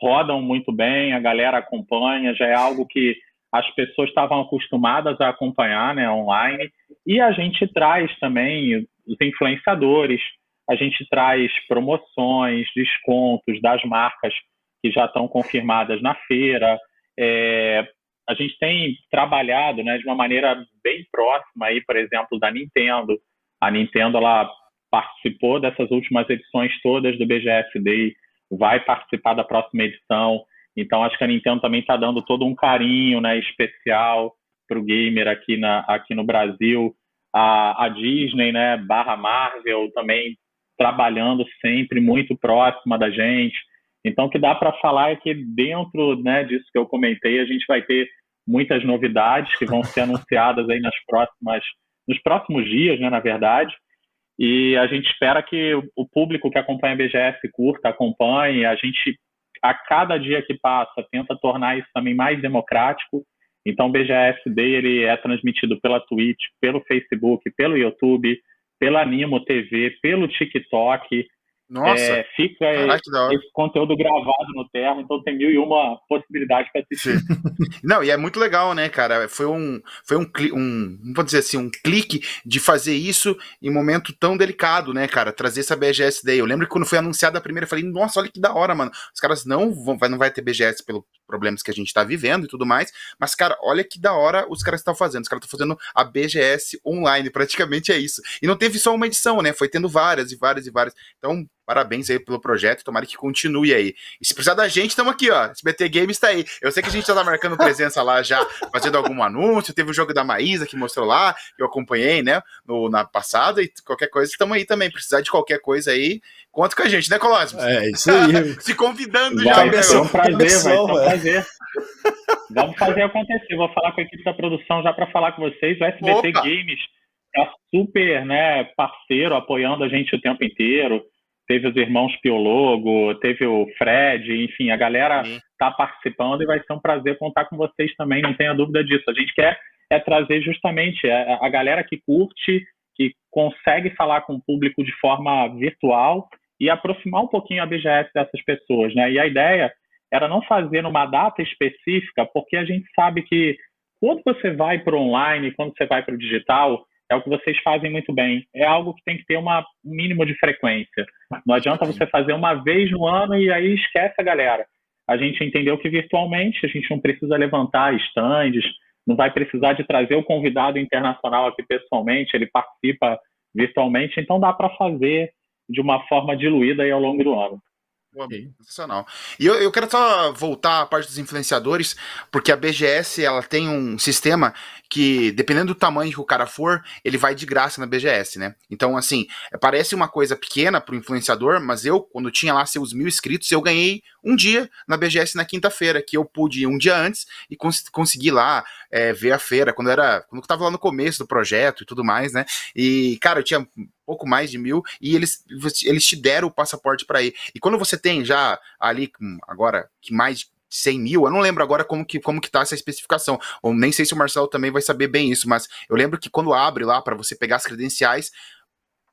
C: rodam muito bem, a galera acompanha, já é algo que as pessoas estavam acostumadas a acompanhar, né, online. E a gente traz também os influenciadores, a gente traz promoções, descontos das marcas que já estão confirmadas na feira. É, a gente tem trabalhado né, de uma maneira bem próxima, aí, por exemplo, da Nintendo. A Nintendo ela participou dessas últimas edições todas do BGS Day, vai participar da próxima edição. Então, acho que a Nintendo também está dando todo um carinho né, especial para o gamer aqui, na, aqui no Brasil. A, a Disney, né, barra Marvel, também trabalhando sempre muito próxima da gente. Então, o que dá para falar é que dentro né, disso que eu comentei, a gente vai ter muitas novidades que vão ser anunciadas aí nas próximas, nos próximos dias, né, na verdade. E a gente espera que o público que acompanha a BGS curta, acompanhe. A gente, a cada dia que passa, tenta tornar isso também mais democrático. Então, o BGS Day ele é transmitido pela Twitch, pelo Facebook, pelo YouTube, pela Animo TV, pelo TikTok. Nossa. É, fica Caraca, esse conteúdo gravado no Terra, então tem mil e uma possibilidades para assistir.
B: Não, e é muito legal, né, cara? Foi um, foi um, um, vou dizer assim, um clique de fazer isso em um momento tão delicado, né, cara? Trazer essa BGS Day. Eu lembro que quando foi anunciada a primeira, eu falei, nossa, olha que da hora, mano. Os caras não vão, não vai ter BGS pelo problemas que a gente tá vivendo e tudo mais, mas, cara, olha que da hora os caras estão fazendo. Os caras estão fazendo a BGS online, praticamente é isso. E não teve só uma edição, né? Foi tendo várias e várias e várias. Então, Parabéns aí pelo projeto, tomara que continue aí. E se precisar da gente, estamos aqui, ó. SBT Games está aí. Eu sei que a gente já tá marcando presença lá já, fazendo algum anúncio. Teve o jogo da Maísa que mostrou lá, que eu acompanhei, né, no, na passada. E qualquer coisa, estamos aí também. Precisar de qualquer coisa aí, conta com a gente, né, Colossus?
A: É, isso aí.
B: se convidando
C: vai, já. Vai ser um prazer, vai ser um prazer. Vamos fazer acontecer. Vou falar com a equipe da produção já para falar com vocês. O SBT Opa. Games é super né, parceiro, apoiando a gente o tempo inteiro teve os irmãos Piologo, teve o Fred, enfim, a galera está participando e vai ser um prazer contar com vocês também, não tenha dúvida disso. A gente quer é trazer justamente a, a galera que curte, que consegue falar com o público de forma virtual e aproximar um pouquinho a BGS dessas pessoas, né? E a ideia era não fazer numa data específica, porque a gente sabe que quando você vai para o online, quando você vai para o digital, é o que vocês fazem muito bem. É algo que tem que ter uma, um mínimo de frequência. Não adianta você fazer uma vez no ano e aí esquece a galera. A gente entendeu que virtualmente a gente não precisa levantar estandes, não vai precisar de trazer o convidado internacional aqui pessoalmente, ele participa virtualmente, então dá para fazer de uma forma diluída aí ao longo do ano.
B: Okay. Sensacional. E eu, eu quero só voltar à parte dos influenciadores, porque a BGS ela tem um sistema que, dependendo do tamanho que o cara for, ele vai de graça na BGS, né? Então, assim, parece uma coisa pequena pro influenciador, mas eu, quando tinha lá seus mil inscritos, eu ganhei um dia na BGS na quinta-feira, que eu pude ir um dia antes e cons consegui lá é, ver a feira, quando era. Quando eu tava lá no começo do projeto e tudo mais, né? E, cara, eu tinha pouco mais de mil, e eles, eles te deram o passaporte para ir. E quando você tem já ali, agora, que mais de 100 mil, eu não lembro agora como que, como que tá essa especificação, ou nem sei se o Marcelo também vai saber bem isso, mas eu lembro que quando abre lá para você pegar as credenciais,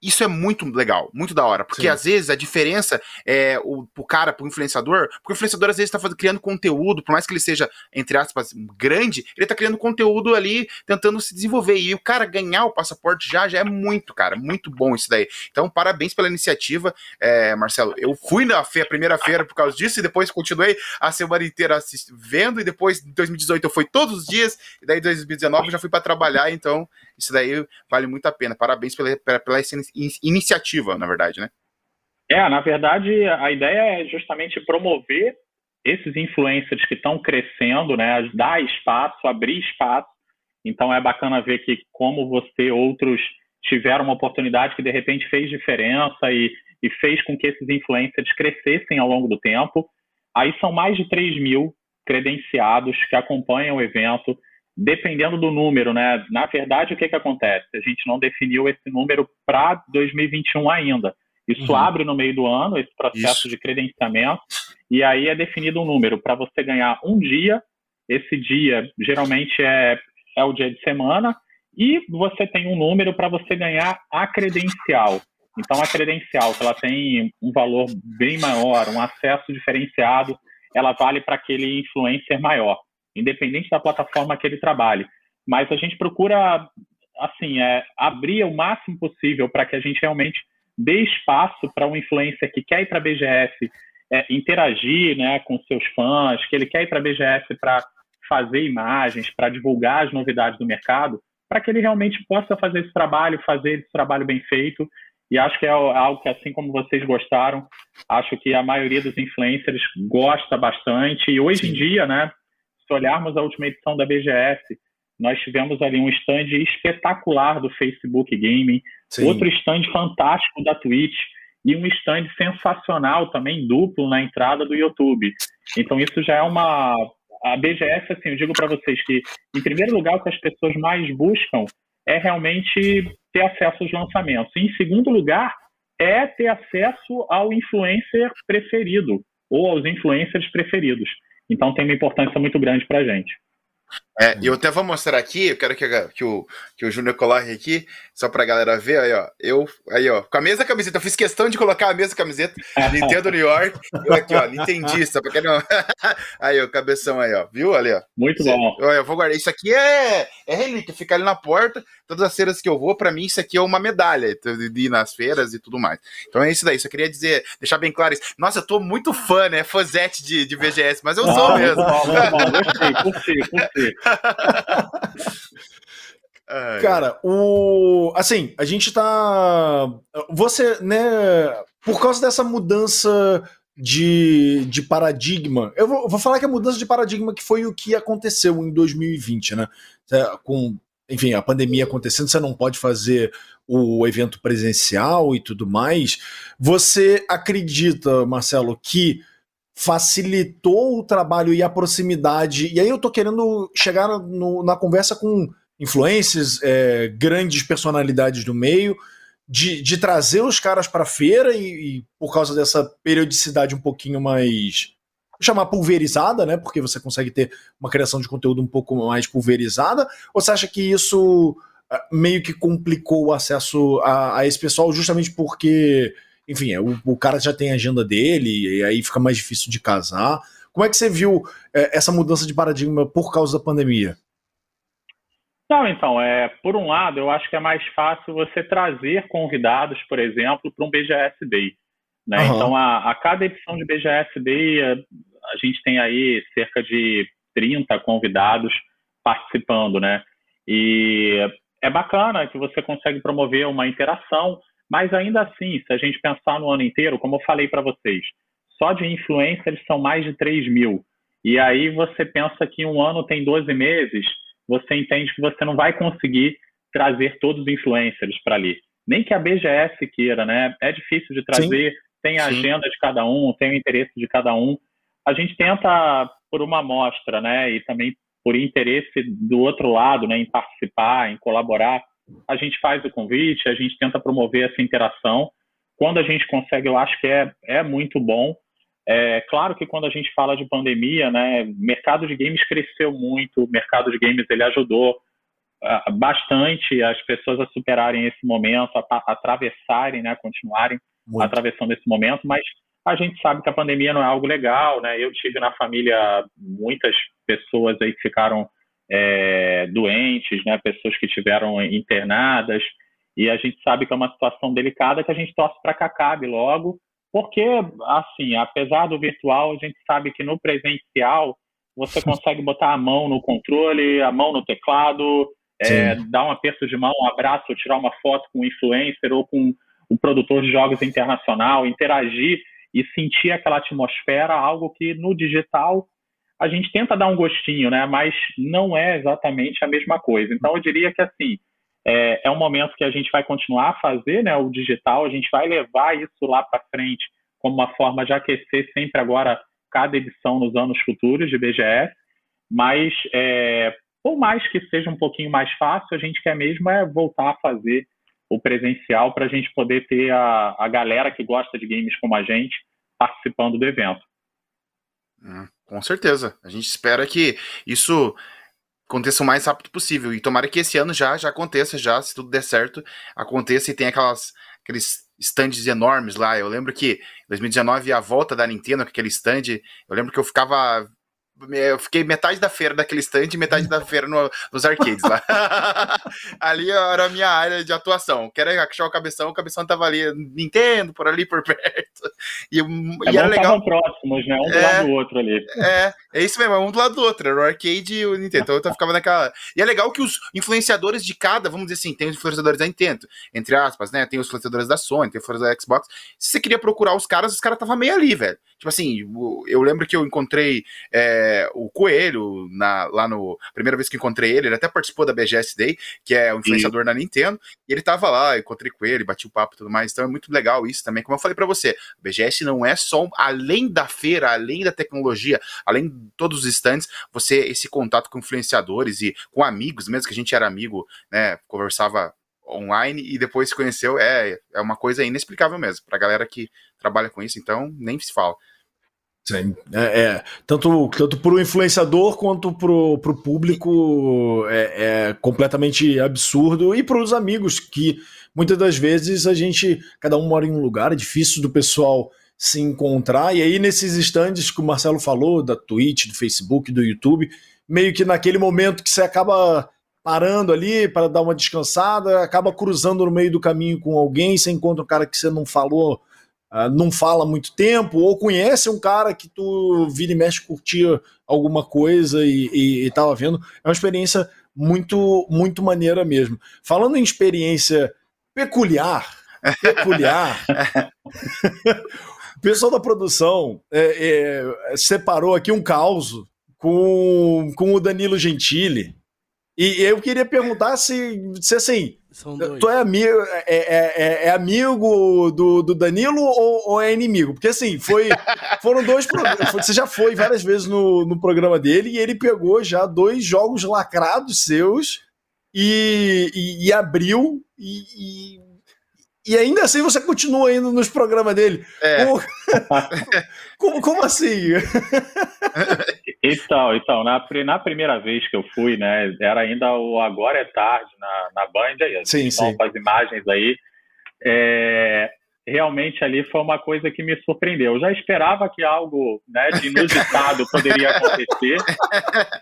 B: isso é muito legal, muito da hora. Porque Sim. às vezes a diferença é o, o cara, pro influenciador, porque o influenciador às vezes tá fazendo, criando conteúdo, por mais que ele seja, entre aspas, grande, ele tá criando conteúdo ali, tentando se desenvolver. E o cara ganhar o passaporte já, já é muito, cara, muito bom isso daí. Então, parabéns pela iniciativa, é, Marcelo. Eu fui na feira, primeira feira por causa disso, e depois continuei a semana inteira assist, vendo, e depois em 2018 eu fui todos os dias, e daí em 2019 eu já fui para trabalhar, então isso daí vale muito a pena. Parabéns pela, pela, pela iniciativa, na verdade, né?
C: É, na verdade, a ideia é justamente promover esses influencers que estão crescendo, né? Dar espaço, abrir espaço. Então é bacana ver que como você, outros tiveram uma oportunidade que de repente fez diferença e, e fez com que esses influencers crescessem ao longo do tempo. Aí são mais de 3 mil credenciados que acompanham o evento, dependendo do número, né? Na verdade, o que, que acontece? A gente não definiu esse número para 2021 ainda. Isso uhum. abre no meio do ano, esse processo Isso. de credenciamento, e aí é definido um número para você ganhar um dia. Esse dia geralmente é, é o dia de semana, e você tem um número para você ganhar a credencial. Então, a credencial, ela tem um valor bem maior, um acesso diferenciado, ela vale para aquele influencer maior independente da plataforma que ele trabalhe. Mas a gente procura, assim, é, abrir o máximo possível para que a gente realmente dê espaço para um influencer que quer ir para a BGS é, interagir né, com seus fãs, que ele quer ir para a BGS para fazer imagens, para divulgar as novidades do mercado, para que ele realmente possa fazer esse trabalho, fazer esse trabalho bem feito. E acho que é algo que, assim como vocês gostaram, acho que a maioria dos influencers gosta bastante. E hoje Sim. em dia, né, se olharmos a última edição da BGS, nós tivemos ali um stand espetacular do Facebook Gaming, Sim. outro stand fantástico da Twitch e um stand sensacional também duplo na entrada do YouTube. Então isso já é uma a BGS assim, eu digo para vocês que em primeiro lugar o que as pessoas mais buscam é realmente ter acesso aos lançamentos. E, em segundo lugar, é ter acesso ao influencer preferido ou aos influencers preferidos. Então tem uma importância muito grande para a gente.
B: É, e eu até vou mostrar aqui, eu quero que, que o, que o Júnior coloque aqui, só pra galera ver, aí, ó. Eu, aí, ó, com a mesma camiseta, eu fiz questão de colocar a mesma camiseta, Nintendo New York, eu aqui, ó, Nintendista, pra quem não. aí, ó, cabeção aí, ó, viu ali, ó.
C: Muito bom.
B: Eu, eu vou guardar. Isso aqui é, é relíquia, fica ali na porta, todas as feiras que eu vou, pra mim, isso aqui é uma medalha de ir nas feiras e tudo mais. Então é isso daí, só queria dizer, deixar bem claro isso. Nossa, eu tô muito fã, né, fãzete de, de VGS, mas eu sou mesmo. Gostei, curti, curti.
A: Cara, o. Assim, a gente tá. Você, né. Por causa dessa mudança de, de paradigma. Eu vou, vou, falar que a mudança de paradigma que foi o que aconteceu em 2020, né? É, com, enfim, a pandemia acontecendo, você não pode fazer o evento presencial e tudo mais. Você acredita, Marcelo, que facilitou o trabalho e a proximidade. E aí eu tô querendo chegar no, na conversa com influências, é, grandes personalidades do meio, de, de trazer os caras para feira e, e, por causa dessa periodicidade um pouquinho mais chamar pulverizada, né? Porque você consegue ter uma criação de conteúdo um pouco mais pulverizada. Ou você acha que isso ah, meio que complicou o acesso a, a esse pessoal justamente porque enfim, é, o, o cara já tem a agenda dele, e aí fica mais difícil de casar. Como é que você viu é, essa mudança de paradigma por causa da pandemia?
C: Não, então, é, por um lado, eu acho que é mais fácil você trazer convidados, por exemplo, para um BGS Day. Né? Uhum. Então, a, a, cada edição de BGS Day, a, gente tem aí cerca de 30 convidados participando, né? E é bacana que você consegue promover uma interação, mas ainda assim, se a gente pensar no ano inteiro, como eu falei para vocês, só de influencers são mais de 3 mil. E aí você pensa que um ano tem 12 meses, você entende que você não vai conseguir trazer todos os influencers para ali. Nem que a BGS queira, né? É difícil de trazer, Sim. tem a Sim. agenda de cada um, tem o interesse de cada um. A gente tenta por uma amostra, né? E também por interesse do outro lado, né? Em participar, em colaborar a gente faz o convite, a gente tenta promover essa interação. Quando a gente consegue, eu acho que é, é muito bom. É claro que quando a gente fala de pandemia, né, o mercado de games cresceu muito, o mercado de games ele ajudou uh, bastante as pessoas a superarem esse momento, a, a atravessarem, né, continuarem muito. atravessando esse momento, mas a gente sabe que a pandemia não é algo legal, né? Eu tive na família muitas pessoas aí que ficaram é, doentes, né, pessoas que tiveram internadas, e a gente sabe que é uma situação delicada que a gente torce para que acabe logo, porque, assim, apesar do virtual, a gente sabe que no presencial você consegue botar a mão no controle, a mão no teclado, é, dar um aperto de mão, um abraço, tirar uma foto com um influencer ou com um produtor de jogos internacional, interagir e sentir aquela atmosfera, algo que no digital a gente tenta dar um gostinho, né? Mas não é exatamente a mesma coisa. Então eu diria que assim é, é um momento que a gente vai continuar a fazer, né? O digital, a gente vai levar isso lá para frente como uma forma de aquecer sempre agora cada edição nos anos futuros de BGS. Mas é, por mais que seja um pouquinho mais fácil, a gente quer mesmo é voltar a fazer o presencial para a gente poder ter a, a galera que gosta de games como a gente participando do evento.
B: Hum. Com certeza. A gente espera que isso aconteça o mais rápido possível. E tomara que esse ano já, já aconteça, já, se tudo der certo, aconteça e tem aquelas, aqueles stands enormes lá. Eu lembro que em 2019, a volta da Nintendo, aquele stand, eu lembro que eu ficava eu fiquei metade da feira daquele stand e metade da feira no, nos arcades lá. ali era a minha área de atuação. Quero achar o cabeção, o cabeção tava ali, Nintendo, por ali, por perto. E,
C: é e era legal. próximos, né? Um do é, lado do outro ali.
B: É, é isso mesmo, um do lado do outro. Era o arcade e o Nintendo. Então eu ficava naquela. E é legal que os influenciadores de cada, vamos dizer assim, tem os influenciadores da Nintendo, entre aspas, né? Tem os influenciadores da Sony, tem os influenciadores da Xbox. Se você queria procurar os caras, os caras estavam meio ali, velho. Tipo assim, eu lembro que eu encontrei. É, é, o Coelho, na, lá no. Primeira vez que encontrei ele, ele até participou da BGS Day, que é o influenciador da Nintendo, e ele tava lá, encontrei com ele, bati o papo e tudo mais. Então é muito legal isso também. Como eu falei para você, a BGS não é só, além da feira, além da tecnologia, além de todos os stands, você, esse contato com influenciadores e com amigos, mesmo que a gente era amigo, né, conversava online e depois se conheceu, é, é uma coisa inexplicável mesmo, pra galera que trabalha com isso, então nem se fala.
A: Sim, é, é, tanto, tanto para o influenciador quanto para o público é, é, completamente absurdo. E para os amigos que muitas das vezes a gente, cada um mora em um lugar, é difícil do pessoal se encontrar. E aí nesses estandes que o Marcelo falou, da Twitch, do Facebook, do YouTube, meio que naquele momento que você acaba parando ali para dar uma descansada, acaba cruzando no meio do caminho com alguém, você encontra um cara que você não falou Uh, não fala muito tempo, ou conhece um cara que tu vira e mexe, curtia alguma coisa e, e, e tava vendo. É uma experiência muito, muito maneira mesmo. Falando em experiência peculiar, peculiar, o pessoal da produção é, é, separou aqui um caos com, com o Danilo Gentili. E eu queria perguntar se, se assim, tu é amigo, é, é, é, é, amigo do, do Danilo ou, ou, é inimigo? Porque assim, foi, foram dois programas. Você já foi várias vezes no, no programa dele e ele pegou já dois jogos lacrados seus e, e, e abriu e, e e ainda assim você continua indo nos programas dele. É. Como, como, como, assim?
C: Então, então na, na primeira vez que eu fui, né, era ainda o Agora é Tarde na, na Band, aí,
A: sim, sim.
C: as imagens aí. É, realmente ali foi uma coisa que me surpreendeu. Eu já esperava que algo né, de inusitado poderia acontecer,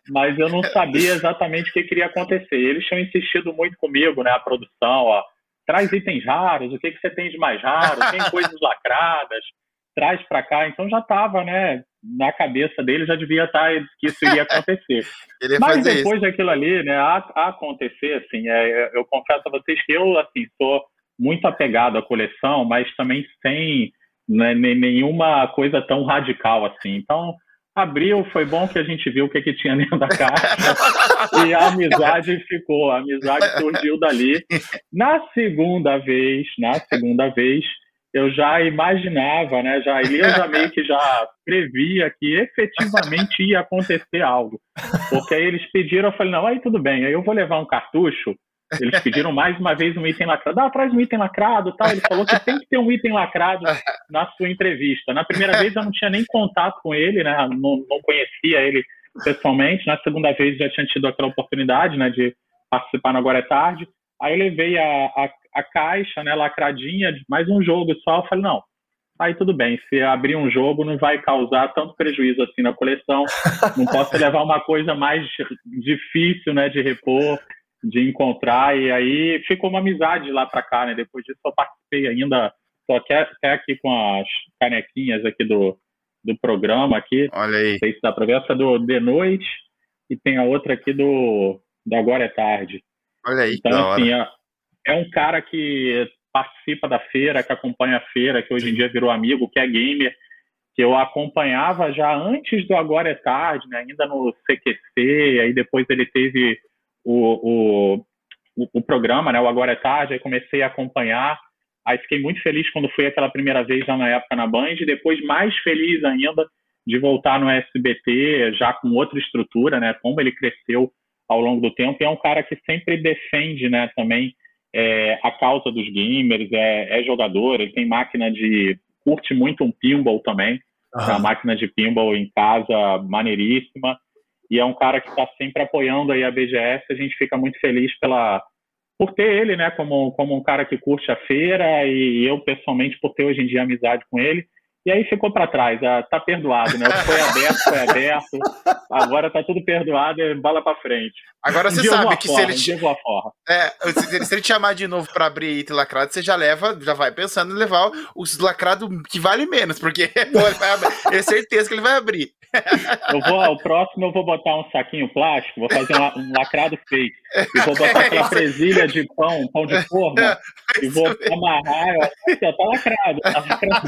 C: mas eu não sabia exatamente o que queria acontecer. Eles tinham insistido muito comigo, né, a produção, ó, traz itens raros, o que, que você tem de mais raro, tem coisas lacradas, traz para cá. Então já estava, né, na cabeça dele, já devia estar tá, que isso iria acontecer. Mas depois isso. daquilo ali, né, a, a acontecer, assim, é, eu confesso a vocês que eu, assim, sou muito apegado à coleção, mas também sem né, nenhuma coisa tão radical assim. Então, abriu, foi bom que a gente viu o que, que tinha dentro da caixa e a amizade ficou, a amizade surgiu dali. Na segunda vez, na segunda vez, eu já imaginava, né, já, eu já meio que já previa que efetivamente ia acontecer algo. Porque aí eles pediram, eu falei, não, aí tudo bem, aí eu vou levar um cartucho eles pediram mais uma vez um item lacrado. Ah, traz um item lacrado tal. Ele falou que tem que ter um item lacrado na sua entrevista. Na primeira vez eu não tinha nem contato com ele, né? Não, não conhecia ele pessoalmente. Na segunda vez já tinha tido aquela oportunidade, né, de participar no Agora é Tarde. Aí eu levei a, a, a caixa, né, lacradinha, mais um jogo só. Eu falei, não, aí tudo bem, se abrir um jogo não vai causar tanto prejuízo assim na coleção, não posso levar uma coisa mais difícil, né, de repor, de encontrar, e aí ficou uma amizade lá para cá, né? Depois disso eu participei ainda, tô até, até aqui com as canequinhas aqui do, do programa aqui.
B: Olha aí. Não
C: sei se dá para ver, essa do De Noite e tem a outra aqui do, do Agora é Tarde.
B: Olha aí,
C: Então, assim, é, é um cara que participa da feira, que acompanha a feira, que hoje em dia virou amigo, que é gamer, que eu acompanhava já antes do Agora é Tarde, né? ainda no CQC, aí depois ele teve o, o, o programa, né, o Agora é Tarde, aí comecei a acompanhar, aí fiquei muito feliz quando fui aquela primeira vez já na época na Band, depois mais feliz ainda de voltar no SBT, já com outra estrutura, né, como ele cresceu ao longo do tempo, e é um cara que sempre defende, né, também é, a causa dos gamers, é, é, jogador, ele tem máquina de, curte muito um pinball também, uhum. a máquina de pinball em casa, maneiríssima, e é um cara que está sempre apoiando aí a BGS. A gente fica muito feliz pela por ter ele, né, como, como um cara que curte a feira e eu pessoalmente por ter hoje em dia amizade com ele. E aí ficou para trás, ah, tá perdoado, né? Foi aberto, foi aberto. Agora tá tudo perdoado e bala para frente.
B: Agora você sabe que
C: forra,
B: se ele
C: te...
B: é, se, se, ele te chamar de novo para abrir item lacrado, você já leva, já vai pensando em levar os lacrados que vale menos, porque pô, é certeza que ele vai abrir.
C: Eu vou, o próximo eu vou botar um saquinho plástico, vou fazer um, um lacrado fake. E vou botar aquela presilha de pão, pão de forma, é, e vou amarrar. Eu, tá lacrado, tá lacrado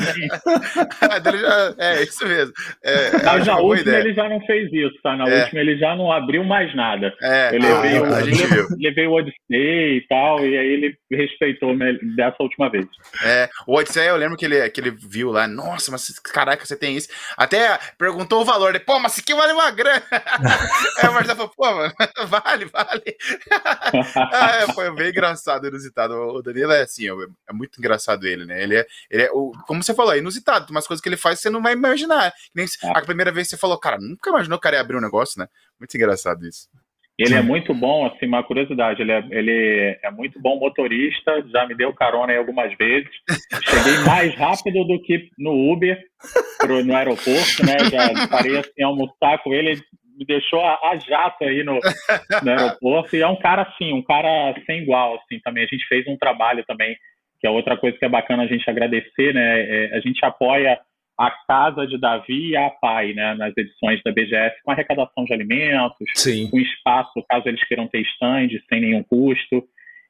B: é, isso mesmo. É,
C: Mas na última ideia. ele já não fez isso, tá? Na é. última ele já não abriu mais nada.
B: É,
C: eu levei, ah, o, a gente viu. levei o Odyssey e tal, e aí ele respeitou dessa última vez.
B: É, o Odyssey eu lembro que ele, que ele viu lá, nossa, mas caraca, você tem isso. Até perguntou o valor, pô, mas isso aqui vale uma grana. aí o Marcelo falou, pô, mano, vale, vale. ah, é, foi bem engraçado, inusitado. O Danilo é assim, é muito engraçado ele, né? Ele é, ele é o, como você falou, é inusitado. Tem umas coisas que ele faz que você não vai imaginar. Nem, é. A primeira vez que você falou, cara, nunca imaginou que o cara ia abrir um negócio, né? Muito engraçado isso.
C: Ele é muito bom, assim, uma curiosidade, ele é, ele é muito bom motorista, já me deu carona aí algumas vezes. Cheguei mais rápido do que no Uber, pro, no aeroporto, né? Já parei assim, almoçar com ele, me deixou a, a jato aí no, no, aeroporto. E é um cara, assim, um cara sem igual, assim, também. A gente fez um trabalho também, que é outra coisa que é bacana a gente agradecer, né? É, a gente apoia a Casa de Davi e a PAI, né, nas edições da BGS, com arrecadação de alimentos, Sim. com espaço, caso eles queiram ter stand, sem nenhum custo.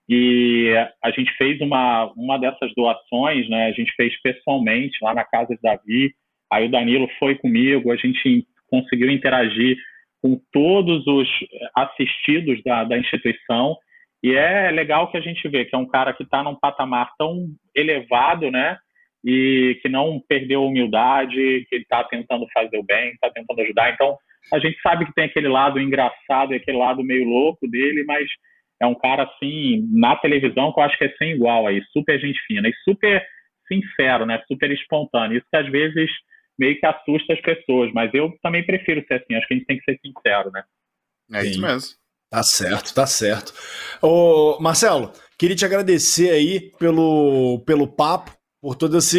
C: E a gente fez uma, uma dessas doações, né, a gente fez pessoalmente lá na Casa de Davi, aí o Danilo foi comigo, a gente conseguiu interagir com todos os assistidos da, da instituição, e é legal que a gente vê que é um cara que está num patamar tão elevado, né, e que não perdeu a humildade, que ele está tentando fazer o bem, está tentando ajudar. Então, a gente sabe que tem aquele lado engraçado e aquele lado meio louco dele, mas é um cara, assim, na televisão que eu acho que é sem igual aí, super gente fina e super sincero, né? Super espontâneo. Isso que às vezes meio que assusta as pessoas, mas eu também prefiro ser assim, acho que a gente tem que ser sincero, né?
B: É isso mesmo.
A: Tá certo, tá certo. Ô, Marcelo, queria te agradecer aí pelo, pelo papo, por todas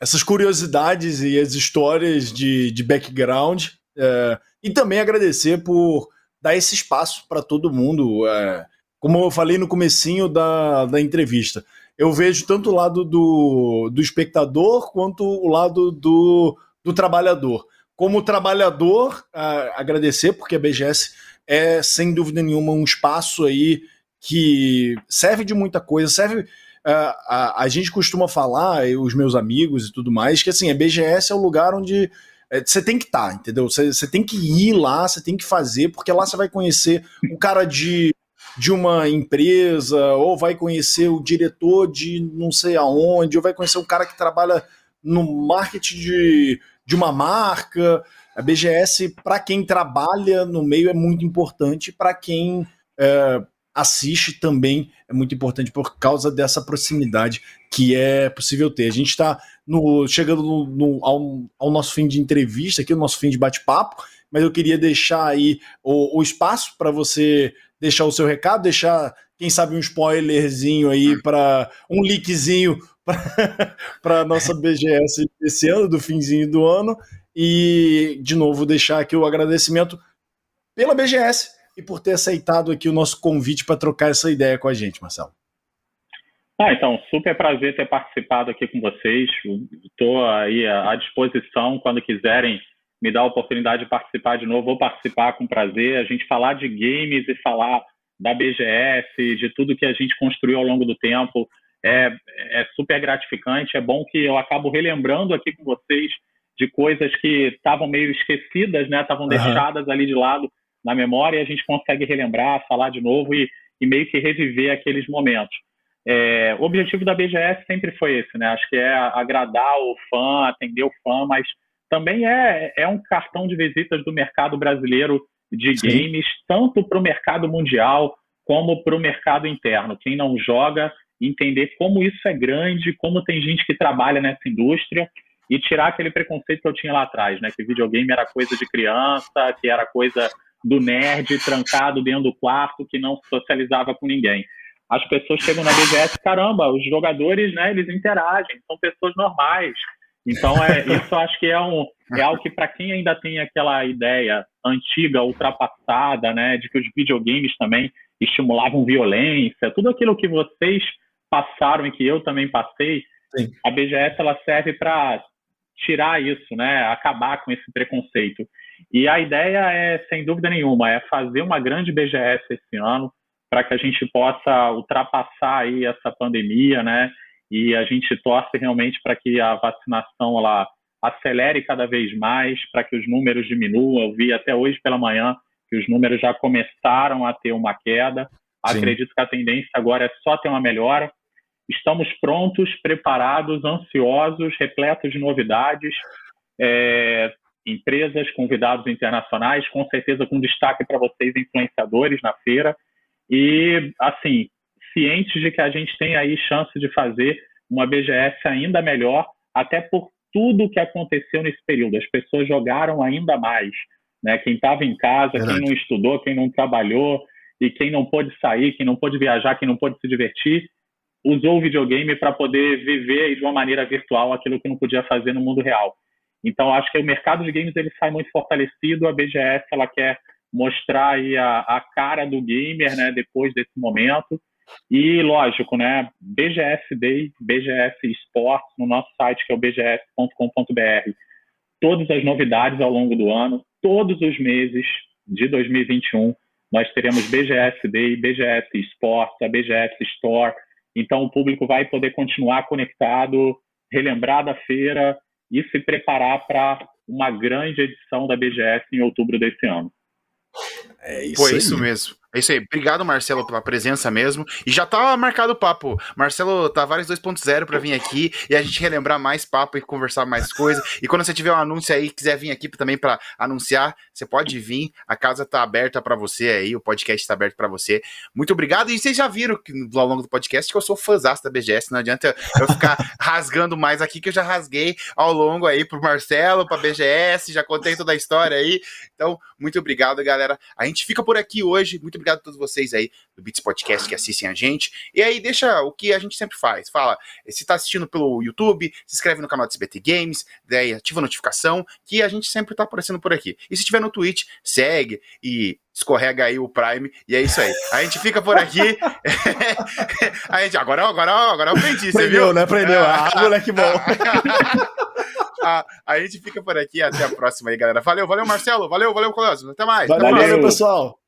A: essas curiosidades e as histórias de, de background. É, e também agradecer por dar esse espaço para todo mundo. É, como eu falei no comecinho da, da entrevista, eu vejo tanto o lado do, do espectador quanto o lado do, do trabalhador. Como trabalhador, é, agradecer, porque a BGS é, sem dúvida nenhuma, um espaço aí que serve de muita coisa, serve a, a, a, gente costuma falar, os meus amigos e tudo mais, que assim, a BGS é o lugar onde é, você tem que estar, tá, entendeu? Você tem que ir lá, você tem que fazer, porque lá você vai conhecer o cara de, de uma empresa, ou vai conhecer o diretor de não sei aonde, ou vai conhecer o cara que trabalha no marketing de, de uma marca. A BGS, para quem trabalha no meio, é muito importante, para quem é, assiste também é muito importante por causa dessa proximidade que é possível ter. A gente está chegando no, no, ao, ao, nosso fim de entrevista, aqui, o nosso fim de bate-papo, mas eu queria deixar aí o, o espaço para você deixar o seu recado, deixar, quem sabe, um spoilerzinho aí para um linkzinho para a nossa BGS esse ano, do finzinho do ano, e de novo deixar aqui o agradecimento pela BGS e por ter aceitado aqui o nosso convite para trocar essa ideia com a gente, Marcelo.
C: Ah, então, super prazer ter participado aqui com vocês. Estou aí à disposição quando quiserem me dar a oportunidade de participar de novo, vou participar com prazer. A gente falar de games e falar da BGS, de tudo que a gente construiu ao longo do tempo, é, é super gratificante. É bom que eu acabo relembrando aqui com vocês de coisas que estavam meio esquecidas, né? Estavam uhum. deixadas ali de lado na memória e a gente consegue relembrar, falar de novo e, e meio que reviver aqueles momentos. É, o objetivo da BGS sempre foi esse, né? Acho que é agradar o fã, atender o fã, mas também é, é um cartão de visitas do mercado brasileiro de Sim. games, tanto para o mercado mundial como para o mercado interno. Quem não joga, entender como isso é grande, como tem gente que trabalha nessa indústria e tirar aquele preconceito que eu tinha lá atrás, né? Que videogame era coisa de criança, que era coisa do nerd trancado dentro do quarto que não socializava com ninguém. As pessoas chegam na BGS, caramba, os jogadores, né, eles interagem, são pessoas normais. Então, é, isso acho que é, um, é algo que, para quem ainda tem aquela ideia antiga, ultrapassada, né, de que os videogames também estimulavam violência, tudo aquilo que vocês passaram e que eu também passei, Sim. a BGS ela serve para tirar isso, né, acabar com esse preconceito. E a ideia é, sem dúvida nenhuma, é fazer uma grande BGS esse ano para que a gente possa ultrapassar aí essa pandemia, né? E a gente torce realmente para que a vacinação ela acelere cada vez mais, para que os números diminuam. Eu vi até hoje pela manhã que os números já começaram a ter uma queda. Sim. Acredito que a tendência agora é só ter uma melhora. Estamos prontos, preparados, ansiosos, repletos de novidades. É, empresas, convidados internacionais, com certeza com destaque para vocês, influenciadores na feira. E, assim, cientes de que a gente tem aí chance de fazer uma BGS ainda melhor, até por tudo o que aconteceu nesse período. As pessoas jogaram ainda mais. Né? Quem estava em casa, Verdade. quem não estudou, quem não trabalhou, e quem não pôde sair, quem não pôde viajar, quem não pôde se divertir, usou o videogame para poder viver de uma maneira virtual aquilo que não podia fazer no mundo real. Então, acho que o mercado de games ele sai muito fortalecido. A BGS ela quer mostrar aí a, a cara do gamer, né, depois desse momento. E, lógico, né, BGS Day, BGS Sports, no nosso site, que é o bgs.com.br. Todas as novidades ao longo do ano, todos os meses de 2021, nós teremos BGS Day, BGS Sports, a BGS Store. Então, o público vai poder continuar conectado, relembrar da feira e se preparar para uma grande edição da BGS em outubro desse ano.
B: É isso, Pô, é isso mesmo. É isso aí. Obrigado, Marcelo, pela presença mesmo. E já tá marcado o papo. Marcelo Tavares 2.0 para vir aqui e a gente relembrar mais papo e conversar mais coisas. E quando você tiver um anúncio aí, quiser vir aqui também para anunciar, você pode vir. A casa tá aberta para você aí, o podcast tá aberto para você. Muito obrigado. E vocês já viram que, ao longo do podcast que eu sou fãzão da BGS. Não adianta eu ficar rasgando mais aqui, que eu já rasguei ao longo aí pro Marcelo, pra BGS, já contei toda a história aí. Então, muito obrigado, galera. A gente fica por aqui hoje. Muito obrigado a todos vocês aí do Beats Podcast que assistem a gente. E aí, deixa o que a gente sempre faz. Fala, se tá assistindo pelo YouTube, se inscreve no canal do SBT Games, daí ativa a notificação, que a gente sempre tá aparecendo por aqui. E se tiver no Twitch, segue e escorrega aí o Prime, e é isso aí. A gente fica por aqui. a gente, agora, agora, agora eu aprendi, você
A: Prendeu,
B: viu?
A: né? Prendeu. Ah, moleque bom.
B: a, a gente fica por aqui. Até a próxima aí, galera. Valeu, valeu, Marcelo. Valeu, valeu, Colosio. Até mais.
A: Valeu,
B: Até mais.
A: valeu pessoal.